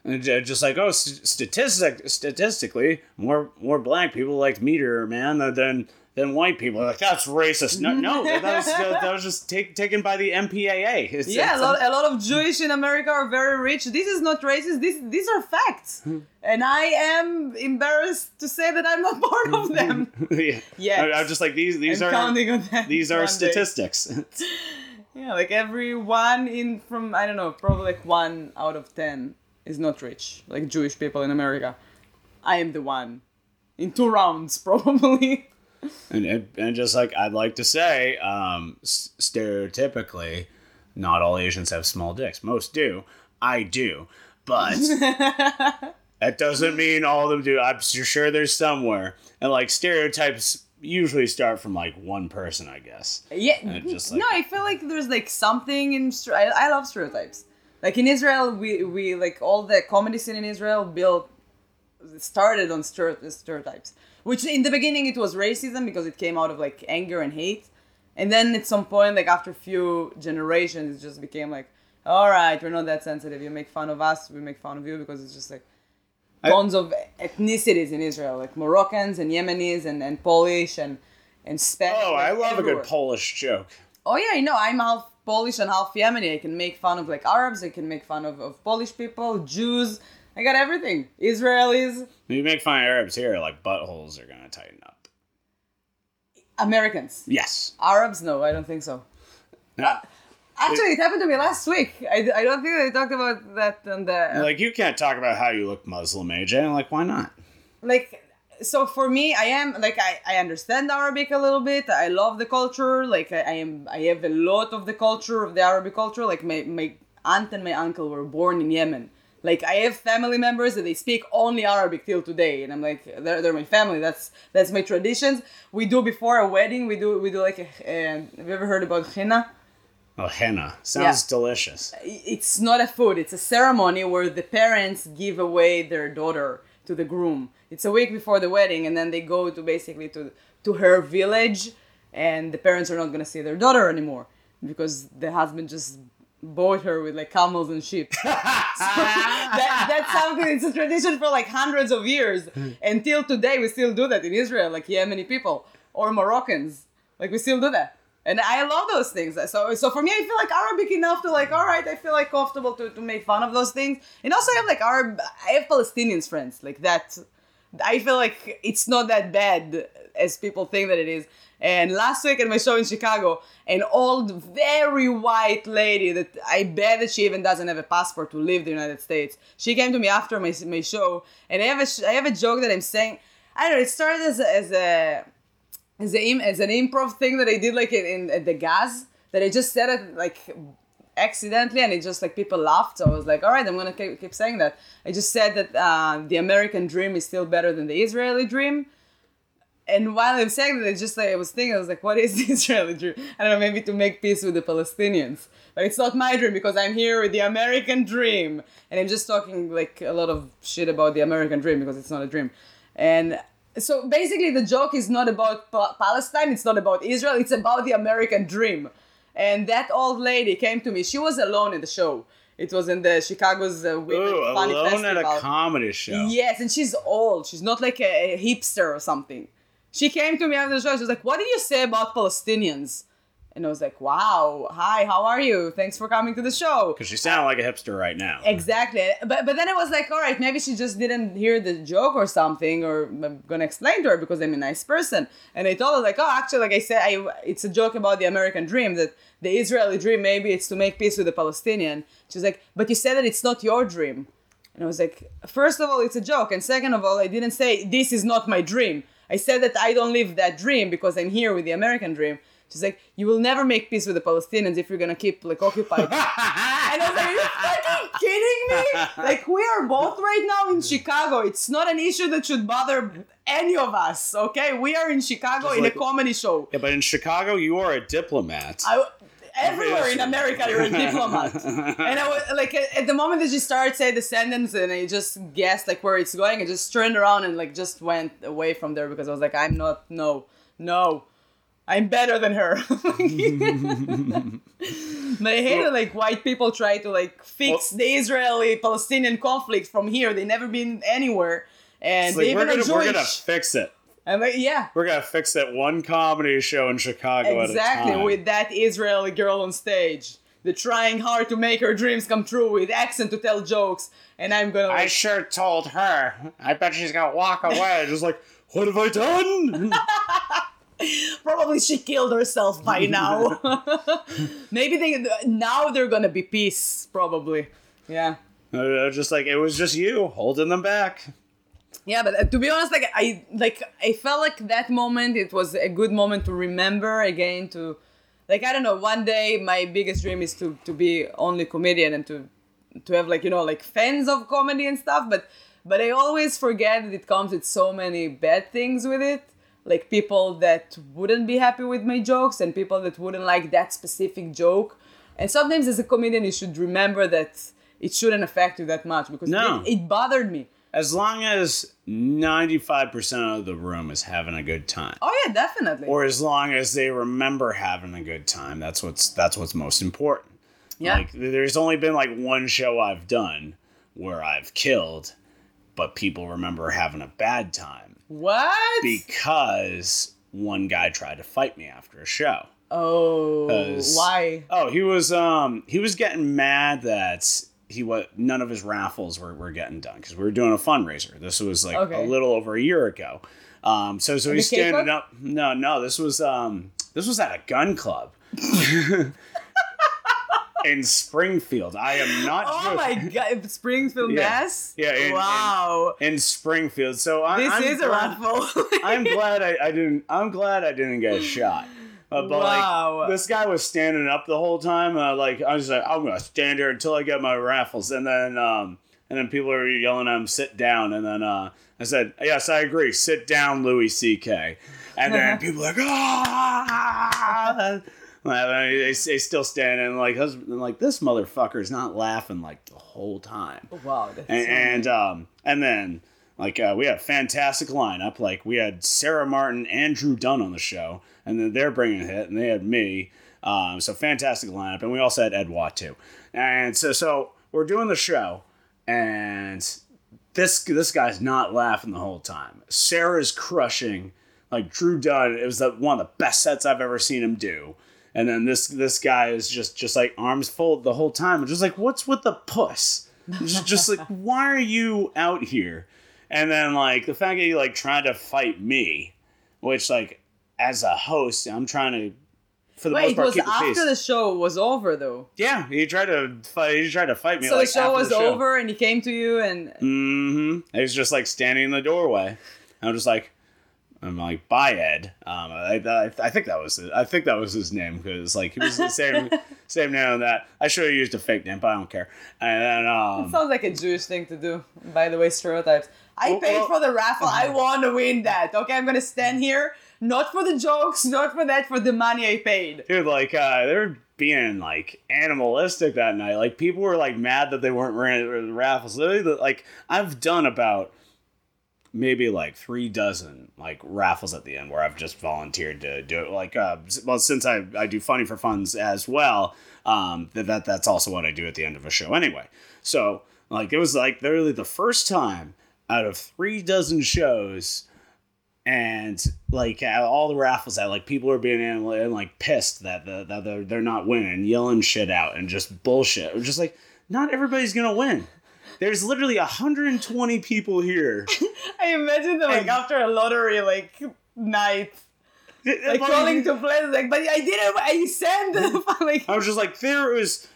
Uh, and just like oh, statistic statistically, more more black people liked Meteor Man than than white people. are Like that's racist. No, no, that was that was just take, taken by the MPAA. It's, Yeah, a lot, a lot of Jewish in America are very rich. This is not racist. This, these are facts. And I am embarrassed to say that I'm not part of them. yeah. Yes. I, I'm just like these. These I'm are counting on that these are statistics. Yeah, like every one in from, I don't know, probably like one out of ten is not rich. Like Jewish people in America. I am the one. In two rounds, probably. And, and and just like I'd like to say, um, s- stereotypically, not all Asians have small dicks. Most do. I do, but that doesn't mean all of them do. I'm sure there's somewhere, and like stereotypes usually start from like one person, I guess. Yeah, just like- no, I feel like there's like something in. I, I love stereotypes. Like in Israel, we we like all the comedy scene in Israel built started on stereotypes. Which in the beginning it was racism because it came out of like anger and hate, and then at some point, like after a few generations, it just became like, all right, we're not that sensitive. You make fun of us, we make fun of you because it's just like I- tons of ethnicities in Israel, like Moroccans and Yemenis and, and Polish and and Spanish. Oh, I like, love a good Polish joke. Oh yeah, I know. I'm half Polish and half Yemeni. I can make fun of like Arabs. I can make fun of, of Polish people, Jews. I got everything. Israelis, you make fun of Arabs here, like buttholes are gonna tighten up. Americans. Yes. Arabs, no, I don't think so. No. Uh, actually, it happened to me last week. I, I don't think they talked about that on the Like you can't talk about how you look Muslim, AJ. I'm like, why not? like so for me i am like I, I understand arabic a little bit i love the culture like I, I am i have a lot of the culture of the arabic culture like my, my aunt and my uncle were born in yemen like i have family members that they speak only arabic till today and i'm like they're, they're my family. That's that's my traditions. We do before a wedding we do we do like a, have you ever heard about henna? Oh, henna. Sounds delicious. it's not a food. It's a ceremony where the parents give away their daughter to the groom. It's a week before the wedding and then they go to basically to to her village and the parents are not going to see their daughter anymore because the husband just bought her with like camels and sheep. So that, that's something it's a tradition for like hundreds of years. Until today we still do that in israel like yemeni people. Or moroccans. Like we still do that. And i love those things. So so for me i feel like arabic enough to like all right i feel like comfortable to, to make fun of those things. And also i have like arab i have palestinians friends like that i feel like it's not that bad as people think that it is and last week at my show in Chicago, an old, very white lady that I bet that she even doesn't have a passport to leave the United States. She came to me after my, my show, and I have a I have a joke that I'm saying. I don't know. It started as a, as a as a as an improv thing that I did like in, in at the gas that I just said it like accidentally and it just like people laughed so I was like all right I'm gonna keep, keep saying that I just said that uh, the American dream is still better than the Israeli dream and while I'm saying that, I just like I was thinking, I was like, what is the Israeli dream? I don't know, maybe to make peace with the Palestinians. But it's not my dream because I'm here with the American dream. And I'm just talking like a lot of shit about the American dream because it's not a dream. And so basically the joke is not about pa- Palestine, it's not about Israel, it's about the American dream. And that old lady came to me. She was alone in the show. It was in the Chicago's uh, Women Ooh, Funny alone Festival. at a comedy show. Yes, and she's old. She's not like a, a hipster or something. She came to me after the show. She was like, "What did you say about Palestinians?" And I was like, "Wow, hi, how are you? Thanks for coming to the show." Because she sounded like a hipster right now. Exactly, but but then it was like, all right, maybe she just didn't hear the joke or something, or I'm gonna explain to her because I'm a nice person. And I told her like, oh, actually, like I said, I, it's a joke about the American dream that the Israeli dream maybe it's to make peace with the Palestinian. She's like, but you said that it's not your dream. And I was like, first of all, it's a joke, and second of all, I didn't say this is not my dream. I said that I don't live that dream because I'm here with the American dream. She's like, you will never make peace with the Palestinians if you're gonna keep like occupied. and I was like, are you fucking kidding me? Like we are both right now in Chicago. It's not an issue that should bother any of us. Okay, we are in Chicago Just in like- a comedy show. Yeah, but in Chicago, you are a diplomat. I, everywhere in America, you're a diplomat. and I was like, at the moment that she started saying the sentence, and I just guessed like where it's going, I just turned around and like just went away from there because I was like, I'm not, no, no, I'm better than her. but I hate it like white people try to like fix Well- the Israeli-Palestinian conflict from here. They never been anywhere, and like, we're, even gonna, are we're gonna fix it. I'm like, yeah. We're gonna fix that one comedy show in Chicago at a Exactly, with that Israeli girl on stage. They're trying hard to make her dreams come true with accent to tell jokes, and I'm gonna I sure told her. I bet she's gonna walk away. Just like, what have I done? probably she killed herself by now. Maybe they now they're gonna be peace, probably. Yeah. Uh, just like it was just you holding them back. Yeah, but uh, to be honest, like I like I felt like that moment it was a good moment to remember again to like I don't know, one day my biggest dream is to to be only comedian and to to have like, you know, like fans of comedy and stuff, but but I always forget that it comes with so many bad things with it. Like people that wouldn't be happy with my jokes and people that wouldn't like that specific joke. And sometimes as a comedian you should remember that it shouldn't affect you that much because No. it, it bothered me. As long as ninety-five percent of the room is having a good time, Oh yeah, definitely. or as long as they remember having a good time, that's what's that's what's most important. yeah. Like, there's only been like one show I've done where I've killed, but people remember having a bad time what? because one guy tried to fight me after a show. oh why? Oh, he was um he was getting mad that he was none of his raffles were, were getting done because we were doing a fundraiser. This was like Okay. a little over a year ago. Um, so so he's standing up. No, no, this was um this was at a gun club in Springfield. I am not. Oh my joking. god, Springfield, Yeah. Mass. Yeah, in- in- wow. In Springfield, so I, this I'm is a glad- raffle. I'm glad I, I didn't. I'm glad I didn't get shot. Uh, but Wow. like this guy was standing up the whole time. Uh, like I was like, I'm gonna stand here until I get my raffles, and then um, and then people are yelling at him, sit down, and then uh, I said, yes, I agree, sit down, Louis C.K. And then people are like, ah. They, they still stand and like, husband, and like this motherfucker's not laughing like the whole time wow. And and, um and then like uh, we had a fantastic lineup. Like we had Sarah Martin and Drew Dunn on the show, and then they're bringing a hit, and they had me. Um, so fantastic lineup, and we also had Ed Watt too. And so so we're doing the show, and this this guy's not laughing the whole time. Sarah's crushing. Like Drew Dunn, it was the, one of the best sets I've ever seen him do. And then this this guy is just just like arms folded the whole time. just like, what's with the puss? just, just like, why are you out here? And then like the fact that he like tried to fight me, which like as a host, I'm trying to for the Wait, most it part was keep the after peace. the show was over though. yeah, he tried to fight. He tried to fight me. So like, the show after was the show. over and he came to you and Mm-hmm. He was just like standing in the doorway. I'm just like, I'm like, bye, Ed. Um, I, I, I think that was it. I think that was his name because like he was the same same name on that. I should have used a fake name, but I don't care. And then um, sounds like a Jewish thing to do. By the way, stereotypes. I Well, paid well- for the raffle. I want to win that. Okay, I'm gonna stand here not for the jokes, not for that, for the money I paid. dude, like uh, they're being like animalistic that night. Like people were like mad that they weren't running the raffles. Literally, like I've done about maybe like three dozen like raffles at the end where I've just volunteered to do it. Like, uh, well, since I, I do funny for funds as well, um, that, that that's also what I do at the end of a show anyway. So like it was like literally the first time out of three dozen shows. And like all the raffles that like people are being and like pissed that the, that they're, they're not winning, yelling shit out and just bullshit. We're just like, not everybody's gonna win. There's literally 120 people here. I imagine them like And- after a lottery like night, like calling to places like, but I didn't. I sent like. I was just like, there was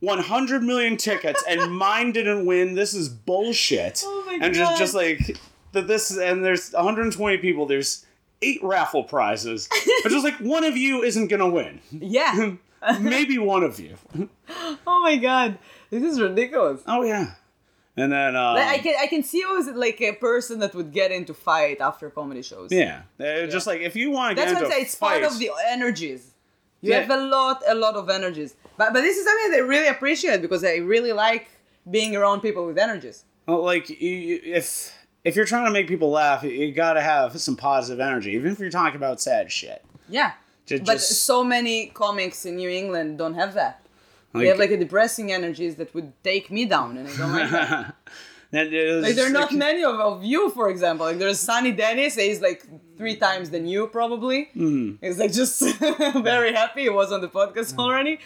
100 million tickets and mine didn't win. This is bullshit. Oh my and just God. just like that this and there's 120 people. There's eight raffle prizes, but just like one of you isn't gonna win. Yeah. Maybe one of you. oh my god, this is ridiculous. Oh yeah. And then um, I can I can see you as like a person that would get into fight after comedy shows. yeah, Uh, just like if you want to get That's into what I say. It's part of the energies. You Yeah. have a lot, a lot of energies. But but this is something that I really appreciate because I really like being around people with energies. Well, like you, you- if if you're trying to make people laugh, you, got to have some positive energy, even if you're talking about sad shit. Yeah. Ju- But just- so many comics in New England don't have that. Like- they have like a depressing energies that would take me down, and I don't like that. Like there are not many of, of you, for example. Like there's Sunny Dennis. He's like three times than you, probably. Mm-hmm. He's like just very happy. It was on the podcast Mm. already.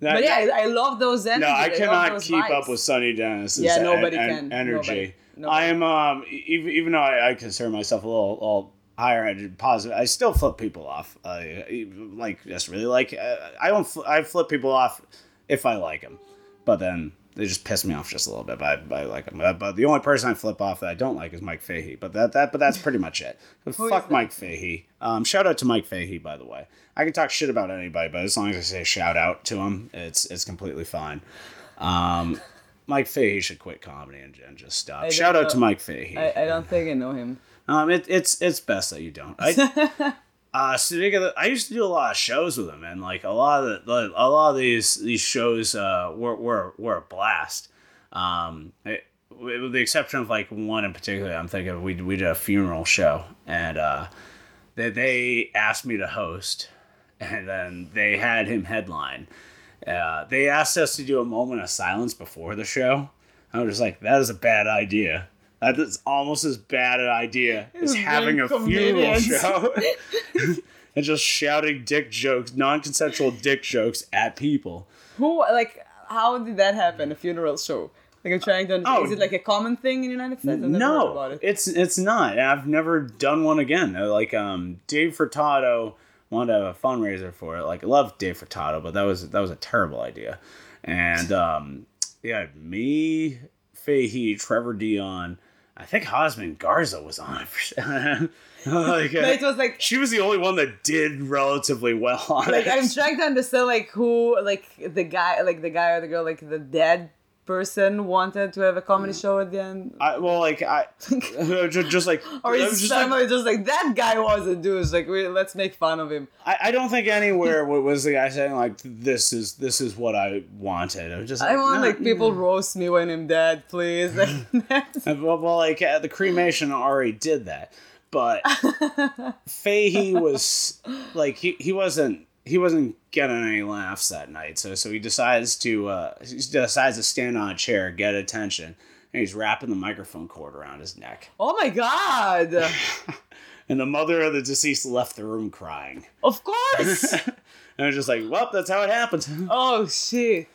but yeah, I, I love those energies. No, I love cannot keep vibes. up with Sunny Dennis. Yeah, nobody can. Energy. Nobody. Nobody. I am um even even though I, I consider myself a little, little higher energy positive, I still flip people off. I like just really like uh, I don't I flip people off if I like them, but then they just piss me off just a little bit. But I, I like them. But, but the only person I flip off that I don't like is Mike Fahey. But that that but that's pretty much it. But Who is fuck? Mike Fahey. Um, shout out to Mike Fahey by the way. I can talk shit about anybody, but as long as I say shout out to him, it's it's completely fine. Um, Mike Fahey should quit comedy and, and just stop. Shout out know. to Mike Fahey. I, I don't think I know him. Um, it, it's it's best that you don't. I, uh, speaking I used to do a lot of shows with him, and like a lot of the, a lot of these these shows uh, were were were a blast. Um, it, with the exception of like one in particular, I'm thinking of, we we did a funeral show, and uh, they they asked me to host, and then they had him headline. Uh, they asked us to do a moment of silence before the show. I was just like, that is a bad idea. That is almost as bad an idea as having a funeral show and just shouting dick jokes, non-consensual dick jokes at people. Who like? How did that happen? A funeral show? Like I'm trying to. Oh. is it like a common thing in the United States? I've never heard no, it. it's it's not. I've never done one again. Like um, Dave Furtado wanted to have a fundraiser for it. Like I love Dave Furtado, but that was that was a terrible idea. And um, yeah, me, Fahey, Trevor Dion. I think Hosman Garza was on it. For, like, it was like she was the only one that did relatively well on like it. I'm trying to understand like who like the guy like the guy or the girl like the dead person wanted to have a comedy show at the end. I, well, like I, just, just like Or his just like- just like that guy was a douche. Like we, let's make fun of him. I, I don't think anywhere was the guy saying like this is this is what I wanted. I was just like, I want "No." like people roast me when I'm dead, please. Well, well, like uh, the cremation already did that, but Fahey was like he, he wasn't he wasn't getting any laughs that night. So so he decides to uh, he decides to stand on a chair, get attention, and he's wrapping the microphone cord around his neck. oh my god! And the mother of the deceased left the room crying. Of course. And I was just like, well, that's how it happens. oh shit!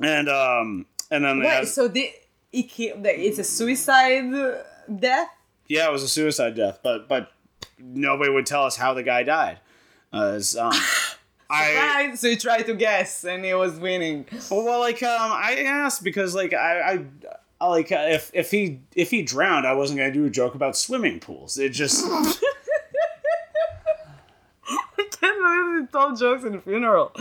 And um and then they Wait, had- so the he killed. the- It's a suicide death. Yeah, it was a suicide death, but but nobody would tell us how the guy died. Uh, um, I So you tried to guess, and he was winning. well, like um, I asked because like I, I, I like uh, if if he if he drowned, I wasn't gonna do a joke about swimming pools. It just I can't believe he told jokes in a funeral.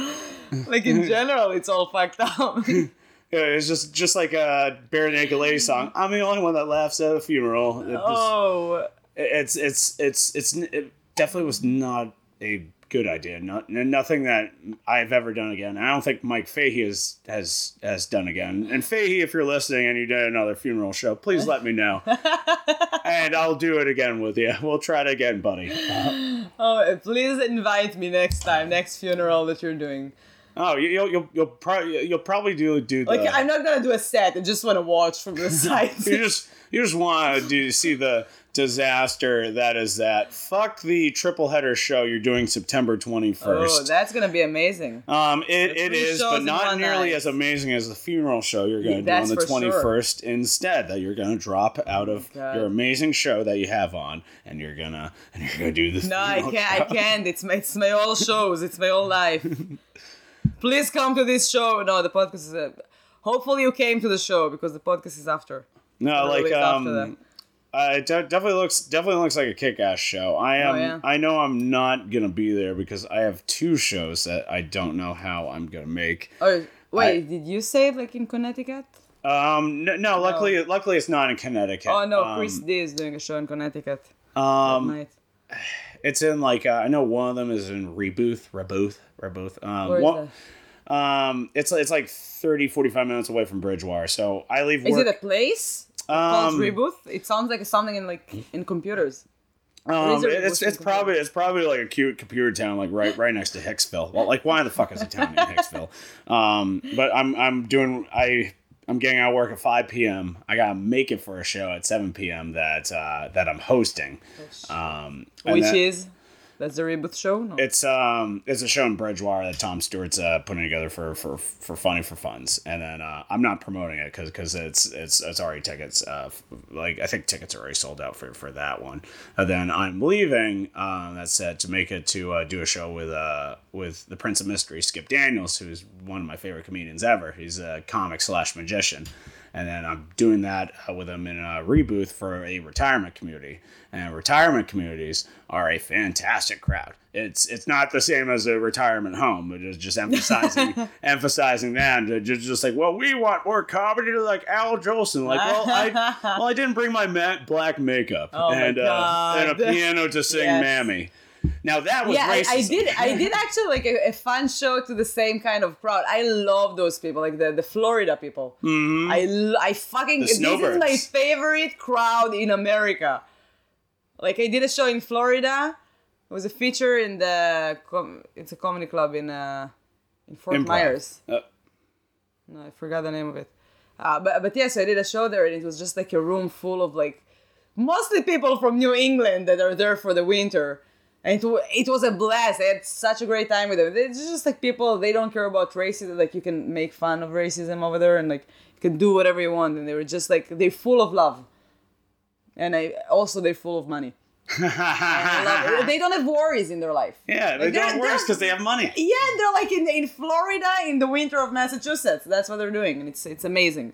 Like in general, it's all fucked up. yeah, it's just just like a bare naked lady song. I'm the only one that laughs at a funeral. It just- oh, it's it's it's it's it definitely was not a good idea. Not nothing that I've ever done again. I don't think Mike Fahey has has has done again. And Fahey, if you're listening and you did another funeral show, please let me know, and I'll do it again with you. We'll try it again, buddy. oh! Please invite me next time, next funeral that you're doing. Oh, you- you'll you'll you'll probably you'll probably do do the. Like I'm not gonna do a set. I just want to watch from the side. you just you just want to do see the disaster that is that. Fuck the triple header show you're doing September 21st. oh, that's gonna be amazing. Um, it, it is, but not nearly night. as amazing as the funeral show you're going to do on the for sure. 21st instead. That you're going to drop out of God. your amazing show that you have on, and you're gonna and you're gonna do this. No, I can't. I can't. It's my it's my whole shows. It's my whole life. Please come to this show. No, the podcast is. A, hopefully, you came to the show because the podcast is after. No, like um, Uh, it de- definitely looks definitely looks like a kick-ass show. I am. Oh, yeah. I know I'm not gonna be there because I have two shows that I don't know how I'm gonna make. Oh, wait, I- did you say like in Connecticut? Um, no, no luckily, luckily it's not in Connecticut. Oh no, Um, Chris D is doing a show in Connecticut Um, it's in like uh, I know one of them is in Rebooth, Rebooth, Rebooth. Um, Where is one- um, it's it's like 30, 45 minutes away from Bridgewater. So I leave Is it a place called Um, Reboot? It sounds like something in like in computers. Um, it's it's probably it's probably like a cute computer town, like right right next to Hicksville. Well, like why the fuck is a town named Hicksville? Um, but I'm I'm doing I I'm getting out of work at 5 p.m. I gotta make it for a show at 7 p.m. that uh, that I'm hosting. Um, Which that- is that's the Reboot show? No. It's um it's a show in Bridgewater that Tom Stewart's uh, putting together for for for funny for funds, and then uh, I'm not promoting it because because it's it's it's already tickets. Uh, like I think tickets are already sold out for for that one. And then I'm leaving. Um, that's set to make it to uh, do a show with uh with the Prince of Mystery, Skip Daniels, who's one of my favorite comedians ever. He's a comic slash magician. And then I'm doing that uh, with them in a rebooth for a retirement community. And retirement communities are a fantastic crowd. It's it's not the same as a retirement home, but it's just emphasizing emphasizing that. to Just, just like, well, we want more comedy to like Al Jolson. Like, well, I well, I didn't bring my ma- black makeup Oh and uh, and a piano to sing Yes. "Mammy." Now that was yeah, I, I did. I did actually like a, a fun show to the same kind of crowd. I love those people, like the, the Florida people. Mm-hmm. I I fucking this is my favorite crowd in America. Like I did a show in Florida. It was a feature in the com- it's a comedy club in uh in Fort Improv. Myers. Uh, No, I forgot the name of it. Uh, but but yes, I did a show there, and it was just like a room full of like mostly people from New England that are there for the winter. And it, it was a blast. I had such a great time with them. It's just like people, they don't care about racism. Like you can make fun of racism over there and like you can do whatever you want. And they were just like, they're full of love. And I also, they're full of money. I love it. They don't have worries in their life. yeah, they Like, don't work they're- because they have money. yeah, they're like in, in Florida in the winter of Massachusetts. That's what they're doing, and it's it's amazing.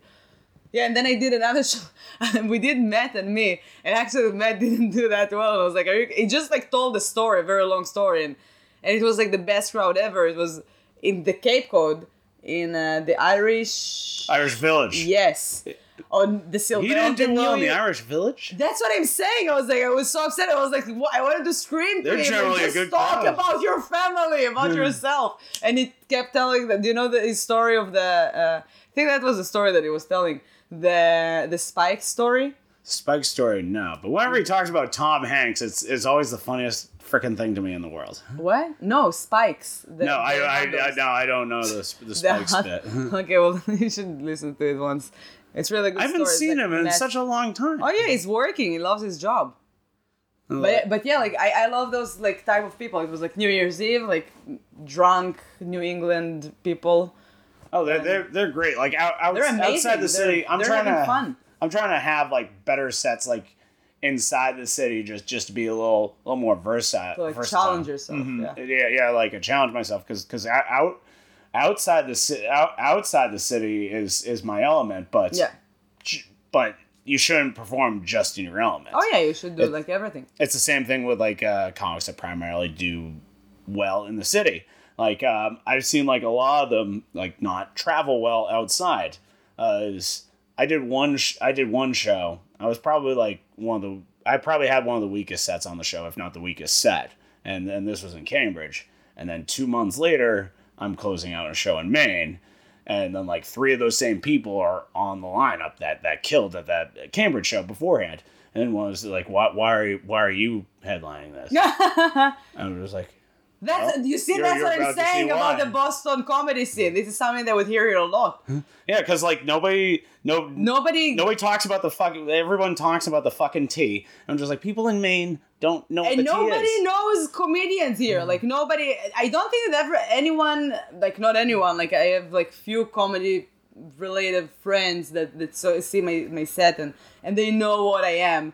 Yeah, and then I did another show. and we did Matt and me, and actually Matt didn't do that well. And I was like, Are you? He just like told the story, a very long story, and and it was like the best crowd ever. It was in the Cape Cod, in uh, the Irish. Irish Village. Yes, on the Silver. He didn't do well in the Irish Village. that's what I'm saying. I was like, I was so upset. I was like, what? I wanted to scream to They're him. generally Like, a just good talk crowd." about your family, about yourself. And he kept telling that. Do you know the story of the? Uh, I think that was the story that he was telling. The the Spike story. Spike story, no. But whenever he talks about Tom Hanks, it's it's always the funniest freaking thing to me in the world. What? No, spikes. The, No, I I, I no, I don't know the the Spikes bit. okay, well, you should listen to it once. It's really good. I haven't story. Seen like him in nat- such a long time. Oh yeah, he's working. He loves his job. But but yeah, like I, I love those like type of people. It was like New Year's Eve, like drunk New England people. Oh, they're they're, they're great. Like out, out They're amazing. outside the They're- city, I'm they're trying to fun. I'm trying to have like better sets like inside the city just just to be a little a little more versatile. To, like versatile. challenge yourself. Mhm. Yeah. yeah, yeah, like a challenge myself because because out outside the city out, outside the city is is my element, but Yeah. but you shouldn't perform just in your element. Oh yeah, you should do like everything. It's the same thing with like uh, comics that primarily do well in the city. Like um, I've seen like a lot of them like not travel well outside. Uh, I did one sh- I did one show. I was probably like one of the I probably had one of the weakest sets on the show, if not the weakest set. And then this was in Cambridge. And then two months later, I'm closing out a show in Maine. And then like three of those same people are on the lineup that that killed at that Cambridge show beforehand. And one was like, why, why are you, why are you headlining this? And it was like, That's Well, you see. that's what I'm about to see saying about the Boston comedy scene. This is something that would hear it a lot. yeah, because like nobody, no, Nobody. nobody talks about the fucking. Everyone talks about the fucking tea. I'm just like, people in Maine don't know what and nobody knows comedians here. Mm-hmm. Like nobody. I don't think that ever anyone. Like not anyone. Like I have like few comedy related friends that that so see my my set and and they know what I am.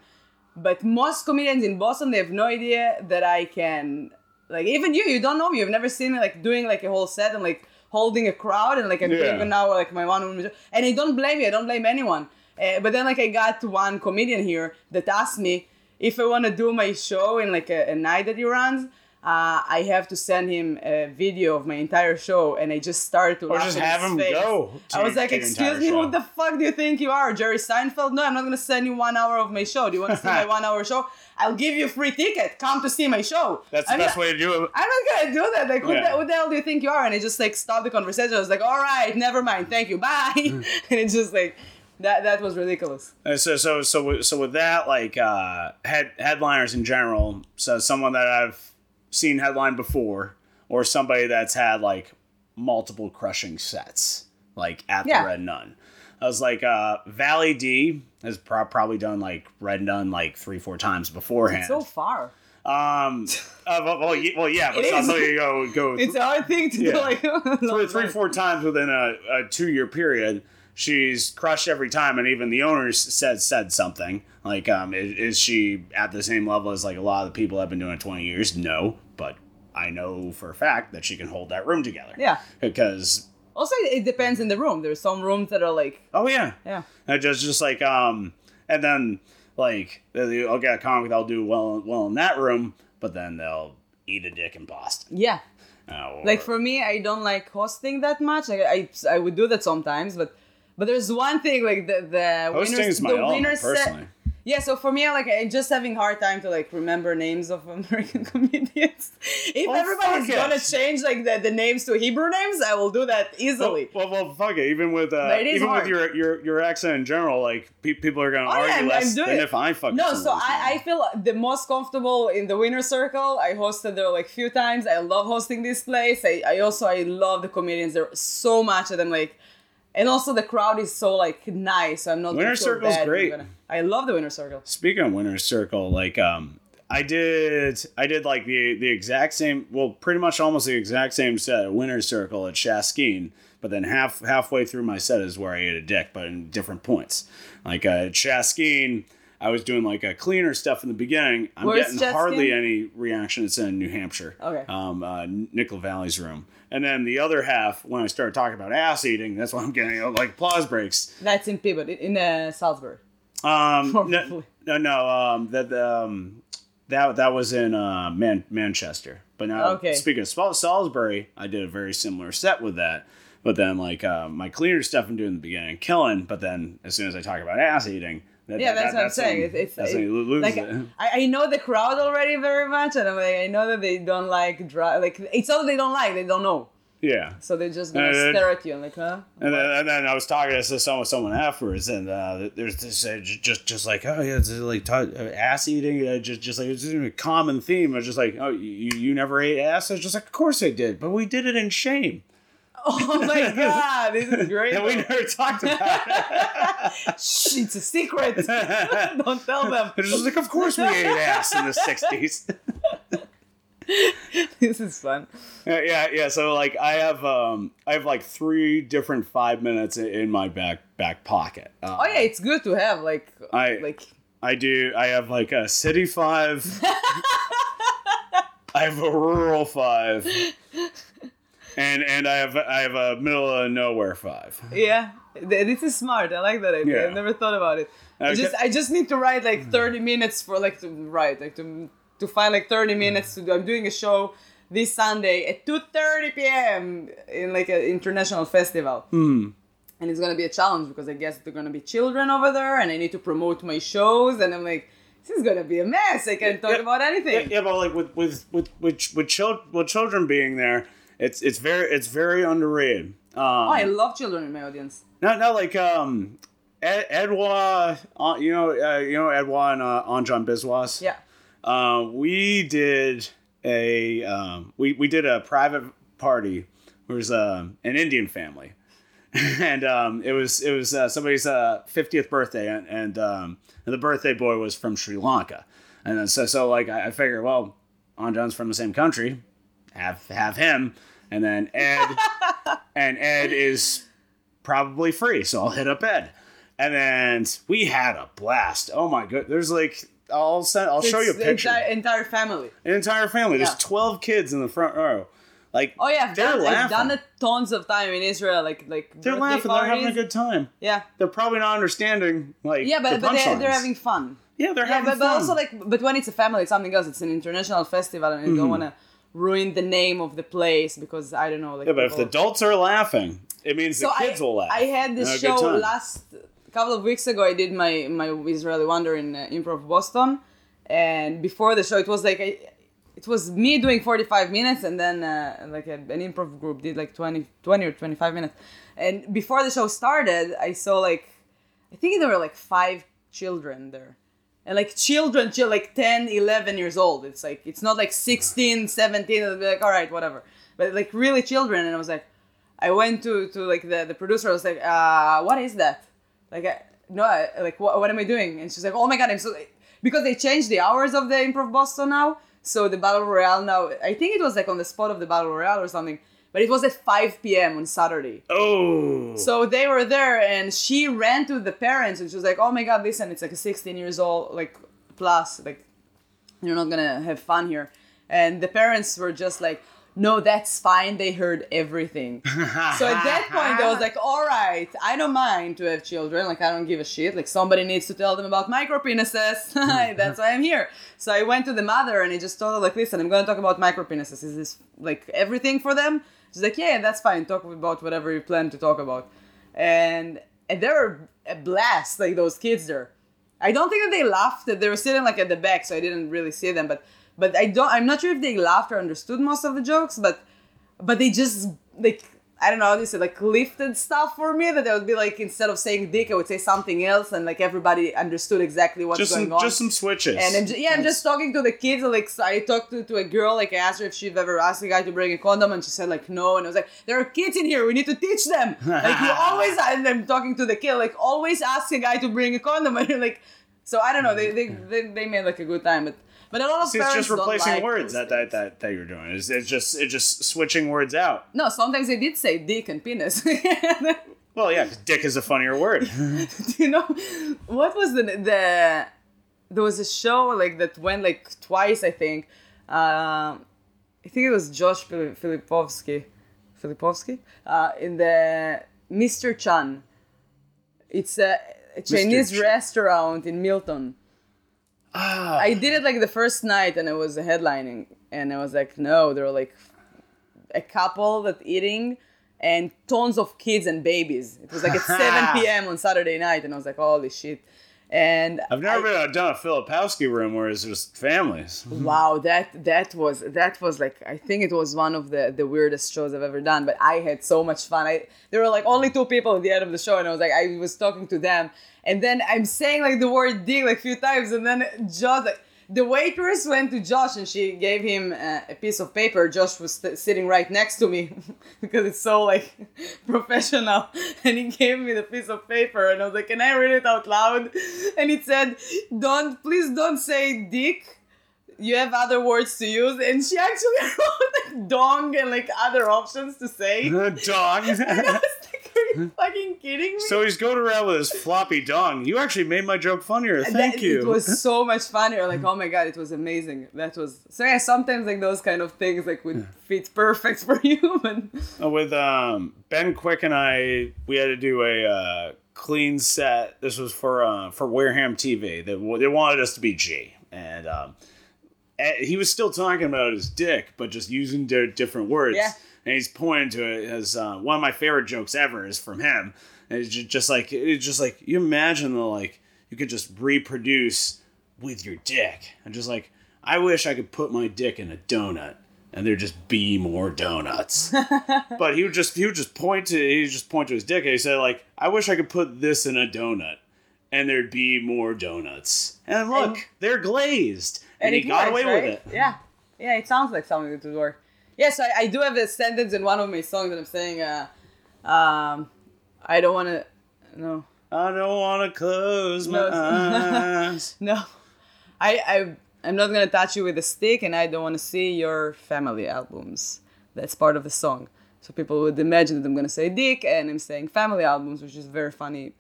But most comedians in Boston, they have no idea that I can. Like even you, you don't know me. You've never seen me like doing like a whole set and like holding a crowd and like I'm Yeah. even now like my one woman. And I don't blame you. I don't blame anyone. Uh, but then like I got one comedian here that asked me if I want to do my show in like a, a night that he runs. Uh, I have to send him a video of my entire show, and I just started to Or just have him face. go I was like, "Excuse me, show." who the fuck do you think you are, Jerry Seinfeld? No, I'm not gonna send you one hour of my show. Do you want to see my one hour show? I'll give you a free ticket. Come to see my show. That's the I'm best not- way to do it. I'm not gonna do that. Like, who, Yeah. the, who the hell do you think you are? And I just like stopped the conversation. I was like, all right, never mind, thank you, bye. and it's just like that. That was ridiculous. Uh, So so so with- so with that, like uh, head headliners in general. So someone that I've seen headline before, or somebody that's had like multiple crushing sets, like at Yeah. the Red Nun. I was like, uh, Valley D has pro- probably done like Red Nun like three four times beforehand. So far, um, uh, well, well, ye- well, yeah, but It it's you go go it's hard thing to Yeah. do. Like three, three, four times within a, a two year period. She's crushed every time, and even the owners said said something like, um, is, is she at the same level as like a lot of the people that have been doing it twenty years? No, but I know for a fact that she can hold that room together. Yeah. because Also, it depends in the room. There's some rooms that are like, oh yeah, yeah, and just just like um, and then like I'll get a comic that'll do well well in that room, but then they'll eat a dick in Boston. yeah. Uh, Like for me, I don't like hosting that much. Like I, I would do that sometimes, but but there's one thing like the the hosting winners, is my the element, personally. set. Yeah, so for me, like I'm just having hard time to like remember names of American comedians. If Well, everybody's gonna it. change like the, the names to Hebrew names, I will do that easily. Well, well, well, fuck it. Even with uh, even hard. with your your your accent in general, like pe- people are gonna Oh, yeah, argue I'm- less I'm than if I fucking. No, so I, I feel the most comfortable in the winner circle. I hosted there like few times. I love hosting this place. I, I also I love the comedians there so much and I'm like and also the crowd is so like nice. I'm not Winner so circle's bad great. even. I love the winner circle. Speaking of winner's circle, like um, I did I did like the the exact same, well, pretty much almost the exact same set at winner's circle at Shaskeen. But then half halfway through my set is where I ate a dick, but in different points. Like uh, at Shaskeen, I was doing like a cleaner stuff in the beginning. I'm Where's getting hardly any reaction. It's in New Hampshire. Okay. Um, uh, Nickel Valley's room. And then the other half, when I started talking about ass eating, that's why I'm getting you know, like applause breaks. That's in Peabody, in uh, Salisbury. Um, no, no, no. Um, that um, that that was in uh, Man- Manchester. But now, Okay. speaking of Salisbury, I did a very similar set with that. But then, like uh, my cleaner stuff I'm doing in the beginning, killing. But then, as soon as I talk about ass eating, that, Yeah, that- that's what I'm saying. when- It's, it's, that's it- when you lose like. I, I know the crowd already very much, and I'm like I know that they don't like dry. Like it's all they don't like, they don't know. Yeah. So they're just gonna Uh, stare at you and like, huh? And then, and then I was talking to someone, someone afterwards, and uh, there's this uh, just just like oh yeah, it's like ta- uh, ass eating, uh, just just like it's just a common theme. It's just like oh you you never ate ass. I was just like of course I did, but we did it in shame, Oh my god, this is great. and we never talked about it. Shh, it's a secret. Don't tell them. It's just like of course we ate ass in the '60s. this is fun. yeah, yeah, yeah. So like I have um I have like three different five minutes in- in my back back pocket. Uh, Oh yeah, it's good to have like I- like I do. I have like a city five. I have a rural five, and and I have I have a middle of nowhere five. yeah. This is smart. I like that idea. Yeah. I never thought about it. I just I just need to write like 30 minutes for like to write like to to find like 30 minutes to do. I'm doing a show this Sunday at 2:30 p.m. in like an international festival. Hmm. And it's gonna be a challenge because I guess there are gonna be children over there, and I need to promote my shows, and I'm like, this is gonna be a mess. I can't talk Yeah. about anything. Yeah, yeah, but like with with with with with, chil- with children being there, it's it's very it's very underrated. Um, Oh, I love children in my audience. not not like um, Ed, Edouard, uh, you know uh, you know Edouard and uh, Anjan Biswas. Yeah. Uh, we did a um, we we did a private party. There was um an Indian family, and um, it was it was uh, somebody's uh, 50th birthday, and and, um, and the birthday boy was from Sri Lanka, and then so so like I, I figured, well, Anjan's from the same country, have have him, and then Ed, and Ed is probably free, so I'll hit up Ed. And then we had a blast. Oh my god! There's like I'll send I'll show you a It's picture Entire, entire family. an entire family. There's 12 kids in the front row. Like, Oh yeah, I've they're done, I've laughing. done it tons of time in Israel. Like like They're laughing. They're having a good time. Yeah, They're probably not understanding like yeah, but the but they're, they're having fun. yeah, they're Yeah, having but, but also like, but when it's a family, it's something else. It's an international festival, and you don't mm-hmm. want to ruin the name of the place because I don't know. Like, yeah, but if the adults are laughing, it means the so kids I, will laugh. I had this Have a good show last couple of weeks ago. I did my my Israeli Wonder in uh, Improv Boston, and before the show, it was like I, it was me doing 45 minutes, and then uh, like a, an improv group did like 20, 20 or 25 minutes. And before the show started, I saw like I think there were like five children there. And like children, like 10, 11 years old. It's like, it's not like 16, 17. It'll be like, all right, whatever. But like really children. And I was like, I went to, to like the, the producer. I was like, uh, what is that? Like, I, no, I, like, what, what am I doing? And she's like, oh my God, I'm so, because they changed the hours of the Improv Boston now. So the Battle Royale now, I think it was like on the spot of the Battle Royale or something. But it was at 5 p.m. on Saturday. oh, So they were there, and she ran to the parents, and she was like, "Oh my God, listen, it's like a 16 years old, like plus, like you're not gonna have fun here." And the parents were just like, "No, that's fine. They heard everything." so at that point, I was like, "All right, I don't mind to have children. Like I don't give a shit. Like somebody needs to tell them about micropenises. that's why I'm here." So I went to the mother, and I just told her like, "Listen, I'm gonna talk about micropenises. Is this like everything for them?" She's like, yeah, that's fine. Talk about whatever you plan to talk about. And and they were a blast, like those kids there. I don't think that they laughed. That they were sitting like at the back, so I didn't really see them. But but I don't. I'm not sure if they laughed or understood most of the jokes. But but they just like I don't know how to say like lifted stuff for me. That I would be like instead of saying dick, I would say something else, and like everybody understood exactly what's just going some on. just some switches. And I'm ju- yeah, I'm just talking to the kids. Like I talked to, to a girl. Like I asked her if she'd ever asked a guy to bring a condom, and she said like no. And I was like, there are kids in here. We need to teach them. Like you always. And I'm talking to the kid. Like always ask a guy to bring a condom. And you're like, so I don't know. They they, they, they made like a good time, but but a lot of See, it's parents just replacing don't like words those that, that that that you're doing. It's, it's just it's just switching words out. No, sometimes they did say dick and penis. Well, yeah, 'cause dick is a funnier word. Do you know what was the the there was a show like that went like twice I think. Um, I think it was Josh Fili- Filipovsky, Filipovsky, uh, in the Mr. Chan. It's a, a Chinese Chan. restaurant in Milton. Ah, I did it like the first night and I was headlining and I was like, no, there were like a couple that eating and tons of kids and babies. It was like at 7 p.m. on Saturday night and I was like, holy shit. And I've never I- been done a Filipowski room where it's just families. Wow, that that was that was like I think it was one of the the weirdest shows I've ever done. But I had so much fun. I there were like only two people at the end of the show, and I was like I was talking to them, and then I'm saying like the word "dick" like a few times, and then just like, the waitress went to Josh and she gave him uh, a piece of paper. Josh was st- sitting right next to me because it's so like professional, and he gave me the piece of paper, and I was like, "Can I read it out loud?" And it said, "Don't please don't say dick." you have other words to use and she actually wrote like dong and like other options to say dong. I was like are you fucking kidding me so he's going around with his floppy dong. You actually made my joke funnier. Thank that- you. it was so much funnier like oh my god it was amazing that was so yeah sometimes like those kind of things like would fit perfect for you Uh, with um, Ben Quick and I, we had to do a uh, clean set. This was for uh, for Wareham TV. They, they wanted us to be G, and um, eh, he was still talking about his dick, but just using di- different words. Yeah. And he's pointing to it as uh, one of my favorite jokes ever is from him. And it's just like it's just like you imagine the like you could just reproduce with your dick. And just like I wish I could put my dick in a donut and there'd just be more donuts. but he would just he would just point to he would just point to his dick and he said like I wish I could put this in a donut and there'd be more donuts. And look, And- they're glazed. And, he it got away with it. yeah yeah it sounds like something that would work yes I, I do have a sentence in one of my songs that i'm saying uh um i don't want to no I don't want to close my No. eyes. No, I, I I'm not gonna touch you with a stick, and I don't want to see your family albums. That's part of the song. So people would imagine that I'm gonna say dick, and I'm saying family albums, which is a very funny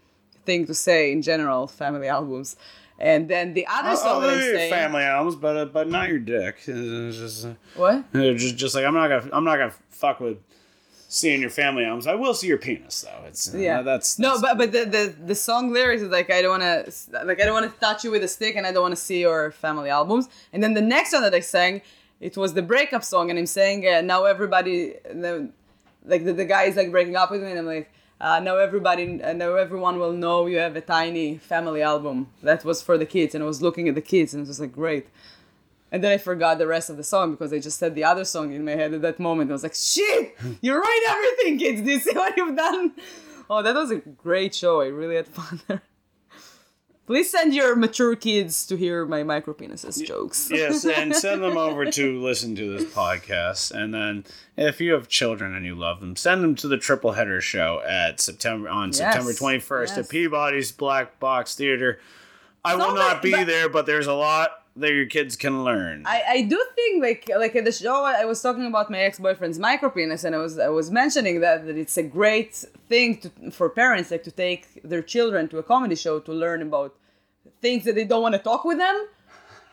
thing to say in general, family albums. And then the other song that I'm your saying, family albums, but uh, but not your dick. It's just, uh, what? just just like I'm not gonna I'm not gonna fuck with seeing your family albums. I will see your penis though. It's uh, Yeah, that's, no, but but the, the the song lyrics is like I don't want to like I don't want to touch you with a stick, and I don't want to see your family albums. And then the next one that I sang, it was the breakup song, and I'm saying uh, now everybody, the, like the, the guy is like breaking up with me, and I'm like. Uh, now everybody, uh, now everyone will know you have a tiny family album that was for the kids, and I was looking at the kids, and it was like great. And then I forgot the rest of the song because I just said the other song in my head at that moment. I was like, shit, you write everything, kids. Do you see what you've done? Oh, that was a great show. I really had fun there. Please send your mature kids to hear my micro penises jokes. yes, and send them over to listen to this podcast. And then, if you have children and you love them, send them to the Triple Header Show at September on September twenty first yes. at Peabody's Black Box Theater. I will not that- be but- there, but there's a lot that your kids can learn. I, I do think like like at the show I was talking about my ex boyfriend's micro penis and I was I was mentioning that that it's a great thing to, for parents like to take their children to a comedy show to learn about things that they don't want to talk with them.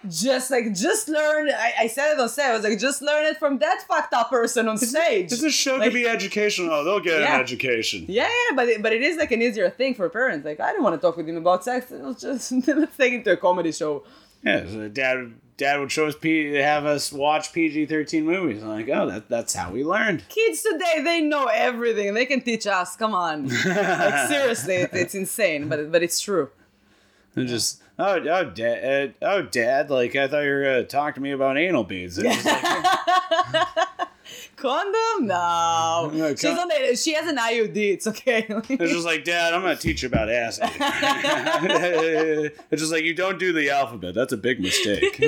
Just like just learn. I, I said it on stage I was like, just learn it from that fucked up person on stage. This show Like- could be educational. They'll get Yeah. an education. Yeah, yeah, but it, but it is like an easier thing for parents. Like I don't want to talk with him about sex. Let's just let's take it to a comedy show. Yeah, so dad dad would show us P, have us watch PG thirteen movies. I'm like, oh, that that's how we learned. Kids today, they know everything. They can teach us. Come on, like seriously, it, it's insane, but but it's true. And just oh oh dad uh, oh dad like I thought you were gonna talk to me about anal beads. Just like, Condom? No. No, She's on the, She has an IUD. It's okay. it's just like dad, I'm gonna teach you about acid. it's just like you don't do the alphabet. That's a big mistake.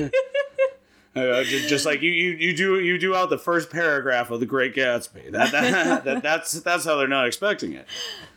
Uh, ju- just like you, you, you do you do out the first paragraph of the Great Gatsby. That, that, that that's that's how they're not expecting it.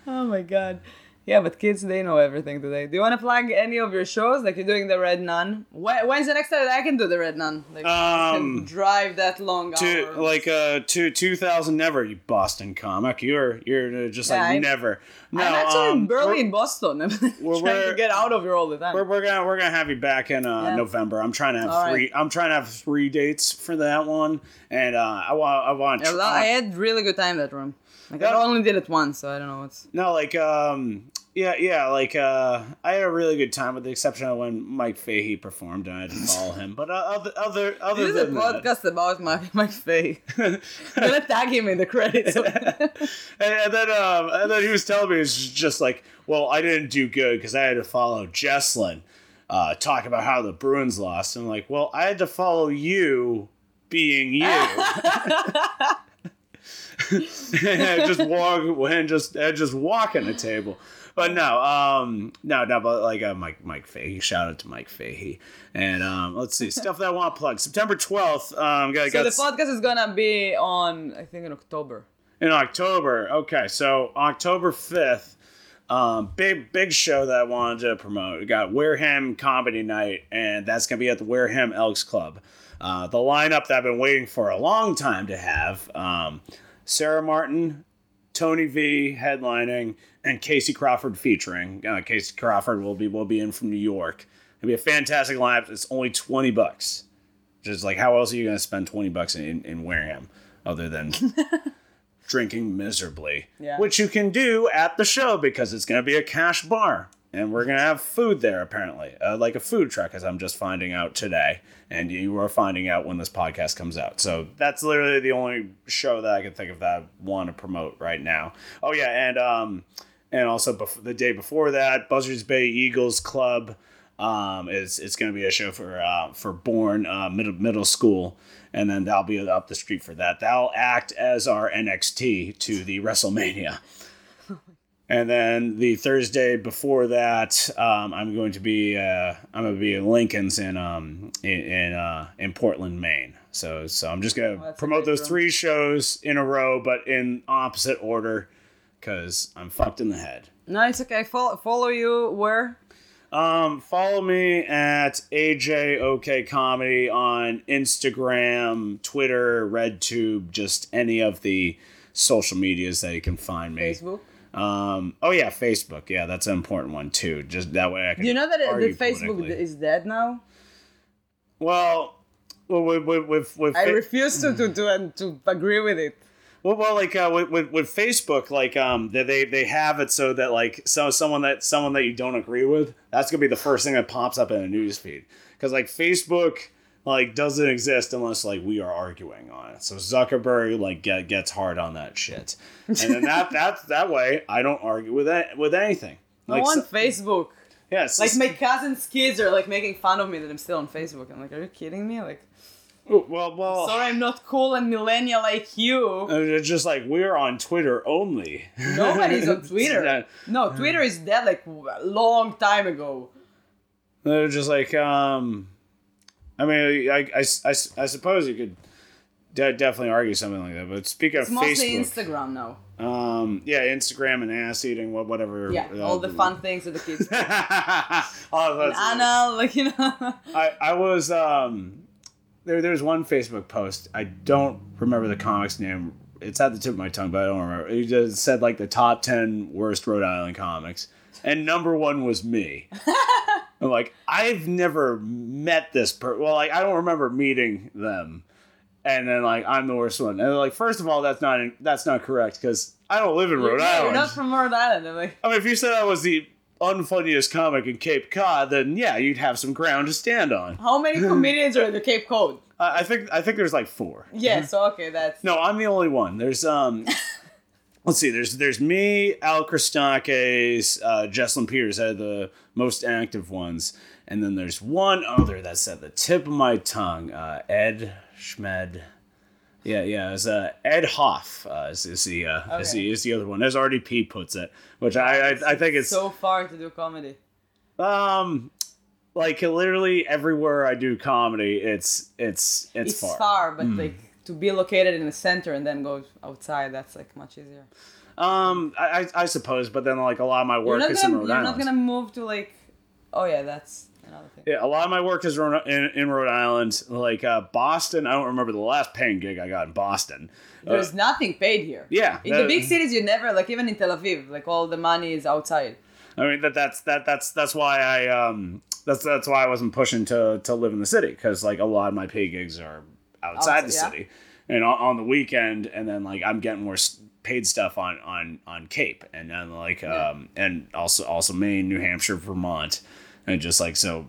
oh my god. Yeah, but kids, they know everything today. Do you want to plug any of your shows? Like you're doing the Red Nun. When, when's the next time that I can do the Red Nun? Like, Um, drive that long to hours. like uh to 2000 never you boston comic you're you're uh, just Yeah, like I'm- never no I'm actually um, barely in Boston. I'm trying we're- to get out of here all the time. we're, we're gonna we're gonna have you back in uh Yeah. november i'm trying to have All right. three i'm trying to have three dates for that one and uh i want i want I, lo- I had really good time that room. Like. I only did it once, so I don't know what's. no like um yeah yeah like uh i had a really good time with the exception of when mike fahey performed and i didn't follow him but uh, other other other This is a than that, podcast about Mike Mike Fahey. I'm gonna tag him in the credits. and, and then um, and then he was telling me it's just like, well, I didn't do good because I had to follow Jesslyn, uh, talk about how the Bruins lost. And I'm like, well, I had to follow you being you. and just walk and just and just walk on the table. But no, um, no, no, but like uh, Mike, Mike Fahey. Shout out to Mike Fahey. And um, let's see stuff that I want to plug. September twelfth. Um, got, so got the podcast is gonna be on, I think, in October. in October. Okay, so October fifth, um, big big show that I wanted to promote. We got Wareham Comedy Night, and that's gonna be at the Wareham Elks Club. Uh, the lineup that I've been waiting for a long time to have: um, Sarah Martin, Tony V headlining, and Casey Crawford featuring. Uh, Casey Crawford will be will be in from New York. It'll be a fantastic lineup. It's only twenty bucks. Just like how else are you gonna spend twenty bucks in, in Wareham other than drinking miserably, Yeah. which you can do at the show because it's going to be a cash bar. And we're to have food there, apparently, uh, like a food truck, as I'm just finding out today. And you are finding out when this podcast comes out. So that's literally the only show that I can think of that I want to promote right now. Oh, yeah. And, um, and also bef- the day before that, Buzzards Bay Eagles Club um, is it's going to be a show for uh, for Bourne uh, middle middle school, and then that'll be up the street for that. That'll act as our NXT to the WrestleMania. And then the Thursday before that, um, I'm going to be uh, I'm going to be in Lincoln's in um in in, uh, in Portland, Maine. So so I'm just gonna Oh, promote those room. three shows in a row, but in opposite order, because I'm fucked in the head. It's okay. Follow, follow you where? Um, follow me at AJOK Comedy on Instagram, Twitter, RedTube, just any of the social medias that you can find me. Facebook. Um, oh yeah, Facebook. Yeah, that's an important one too. Just that way I can. You know that, it- that Facebook is dead now? Well, well, with with with, with I Fa- refuse to to to, to agree with it. Well, well, like uh, with, with with Facebook, like um, they they they have it so that like so someone that someone that you don't agree with, that's gonna be the first thing that pops up in a news feed. Because like Facebook, like doesn't exist unless like we are arguing on it. So Zuckerberg like get, gets hard on that shit, and then that that that way I don't argue with that with anything. Like want so- Facebook. yeah, Like just- my cousin's kids are like making fun of me that I'm still on Facebook. I'm like, are you kidding me? Like, well, well, sorry, I'm not cool and millennial like you. uh, it's just like we're on Twitter only. Nobody's on Twitter. No, Twitter is dead like a long time ago. They're just like, um, I mean, I, I, I, I suppose you could de- definitely argue something like that. But speaking It's of mostly Facebook, Instagram now. um, yeah, Instagram and ass eating, what, whatever. Yeah, all the fun things that the kids oh, that's, Anna, like you know. I, I was um, there. There's one Facebook post. I don't remember the comic's name. It's at the tip of my tongue, but I don't remember. He just said like the top ten worst Rhode Island comics, and number one was me. I'm like, I've never met this person. Well, like I don't remember meeting them, and then like I'm the worst one. And they're like, first of all, that's not that's not correct because I don't live in Rhode Yeah, Island. You're not from Rhode Island. I'm like, I mean, if you said I was the unfunniest comic in Cape Cod, then yeah, you'd have some ground to stand on. how many comedians are in the Cape Cod? I I think I think there's like four. Yeah, so okay, that's No, I'm the only one. There's um, let's see. There's there's me, Al Christakis, uh, Jesslyn Peters are the most active ones, and then there's one other that's at the tip of my tongue. Uh, Ed Schmed. Yeah, yeah, it's uh, Ed Hoff uh, is, is the uh, is the is the other one. As RDP puts it, which I I, I think it's so far to do comedy. um like literally everywhere I do comedy, it's it's it's, It's far. far, but like to be located in the center and then go outside, that's like much easier. Um, I, I suppose, but then like a lot of my work is in gonna Rhode you're Island. not gonna move to like oh yeah, that's another thing. Yeah, a lot of my work is in, in Rhode Island. Like uh, Boston, I don't remember the last paying gig I got in Boston. Uh, There's nothing paid here. yeah, In that- the big cities, you never like even in Tel Aviv, like all the money is outside. I mean that that's that that's that's why I um that's that's why I wasn't pushing to to live in the city because like a lot of my pay gigs are outside the yeah. city and on, on the weekend and then like I'm getting more paid stuff on on on Cape and then like um and also also Maine, New Hampshire, Vermont, and just like so.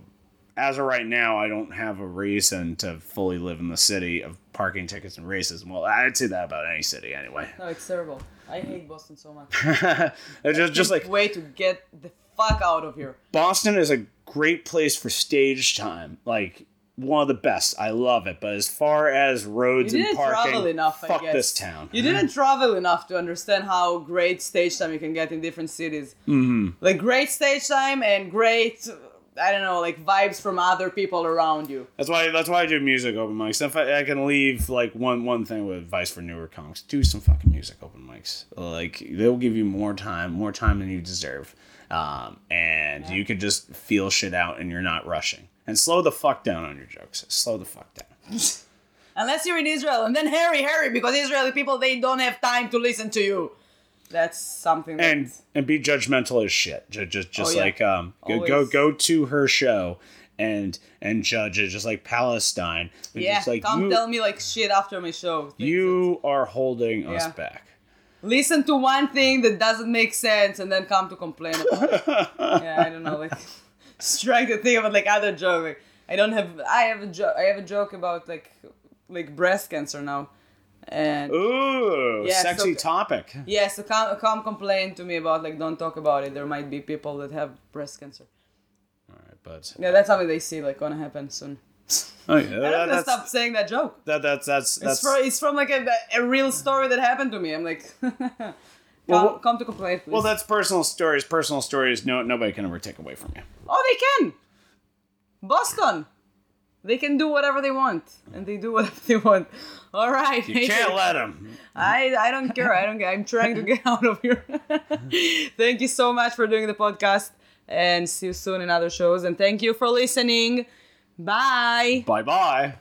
As of right now, I don't have a reason to fully live in the city of parking tickets and racism. Well, I'd say that about any city anyway. No, it's terrible. I hate Boston so much. It's just just like way to get the fuck out of here. Boston is a great place for stage time. Like one of the best. I love it. But as far as roads and parking, enough, I fuck guess. this town. You didn't travel enough to understand how great stage time you can get in different cities. Mm-hmm. Like great stage time and great, I don't know, like vibes from other people around you. That's why. That's why I do music open mics. If I, I can leave like one one thing with advice for newer comics, do some fucking music open mics. Like they'll give you more time, more time than you deserve, um, and you could just feel shit out, and you're not rushing. And slow the fuck down on your jokes. Slow the fuck down. Unless you're in Israel, and then hurry, hurry, because Israeli people they don't have time to listen to you. That's something. And and be judgmental as shit. Just just, just Oh, yeah. like um go, go go to her show and and judge it just like Palestine. And yeah, just like come you, tell me like shit after my show. You are holding us back. listen to one thing that doesn't make sense and then come to complain about it. yeah, I don't know, like trying to think about like other joke. Like, I don't have. I have a joke. I have a joke about like like breast cancer now, and Ooh, Yeah, sexy so- topic. yeah, so come come complain to me about like don't talk about it. There might be people that have breast cancer. All right, but Yeah, that's something they see like gonna happen soon. oh, yeah, I'm that, gonna stop saying that joke. that, that's that's It's that's from it's from like a, a real story that happened to me. I'm like, come, Well, come to complain, please. well, that's personal stories. Personal stories. No, nobody can ever take away from you. oh, they can. Boston, they can do whatever they want, and they do whatever they want. All right, You can't let them. I I don't care. I don't care. I'm trying to get out of here. thank you so much for doing the podcast, and see you soon in other shows. And thank you for listening. Bye. Bye bye.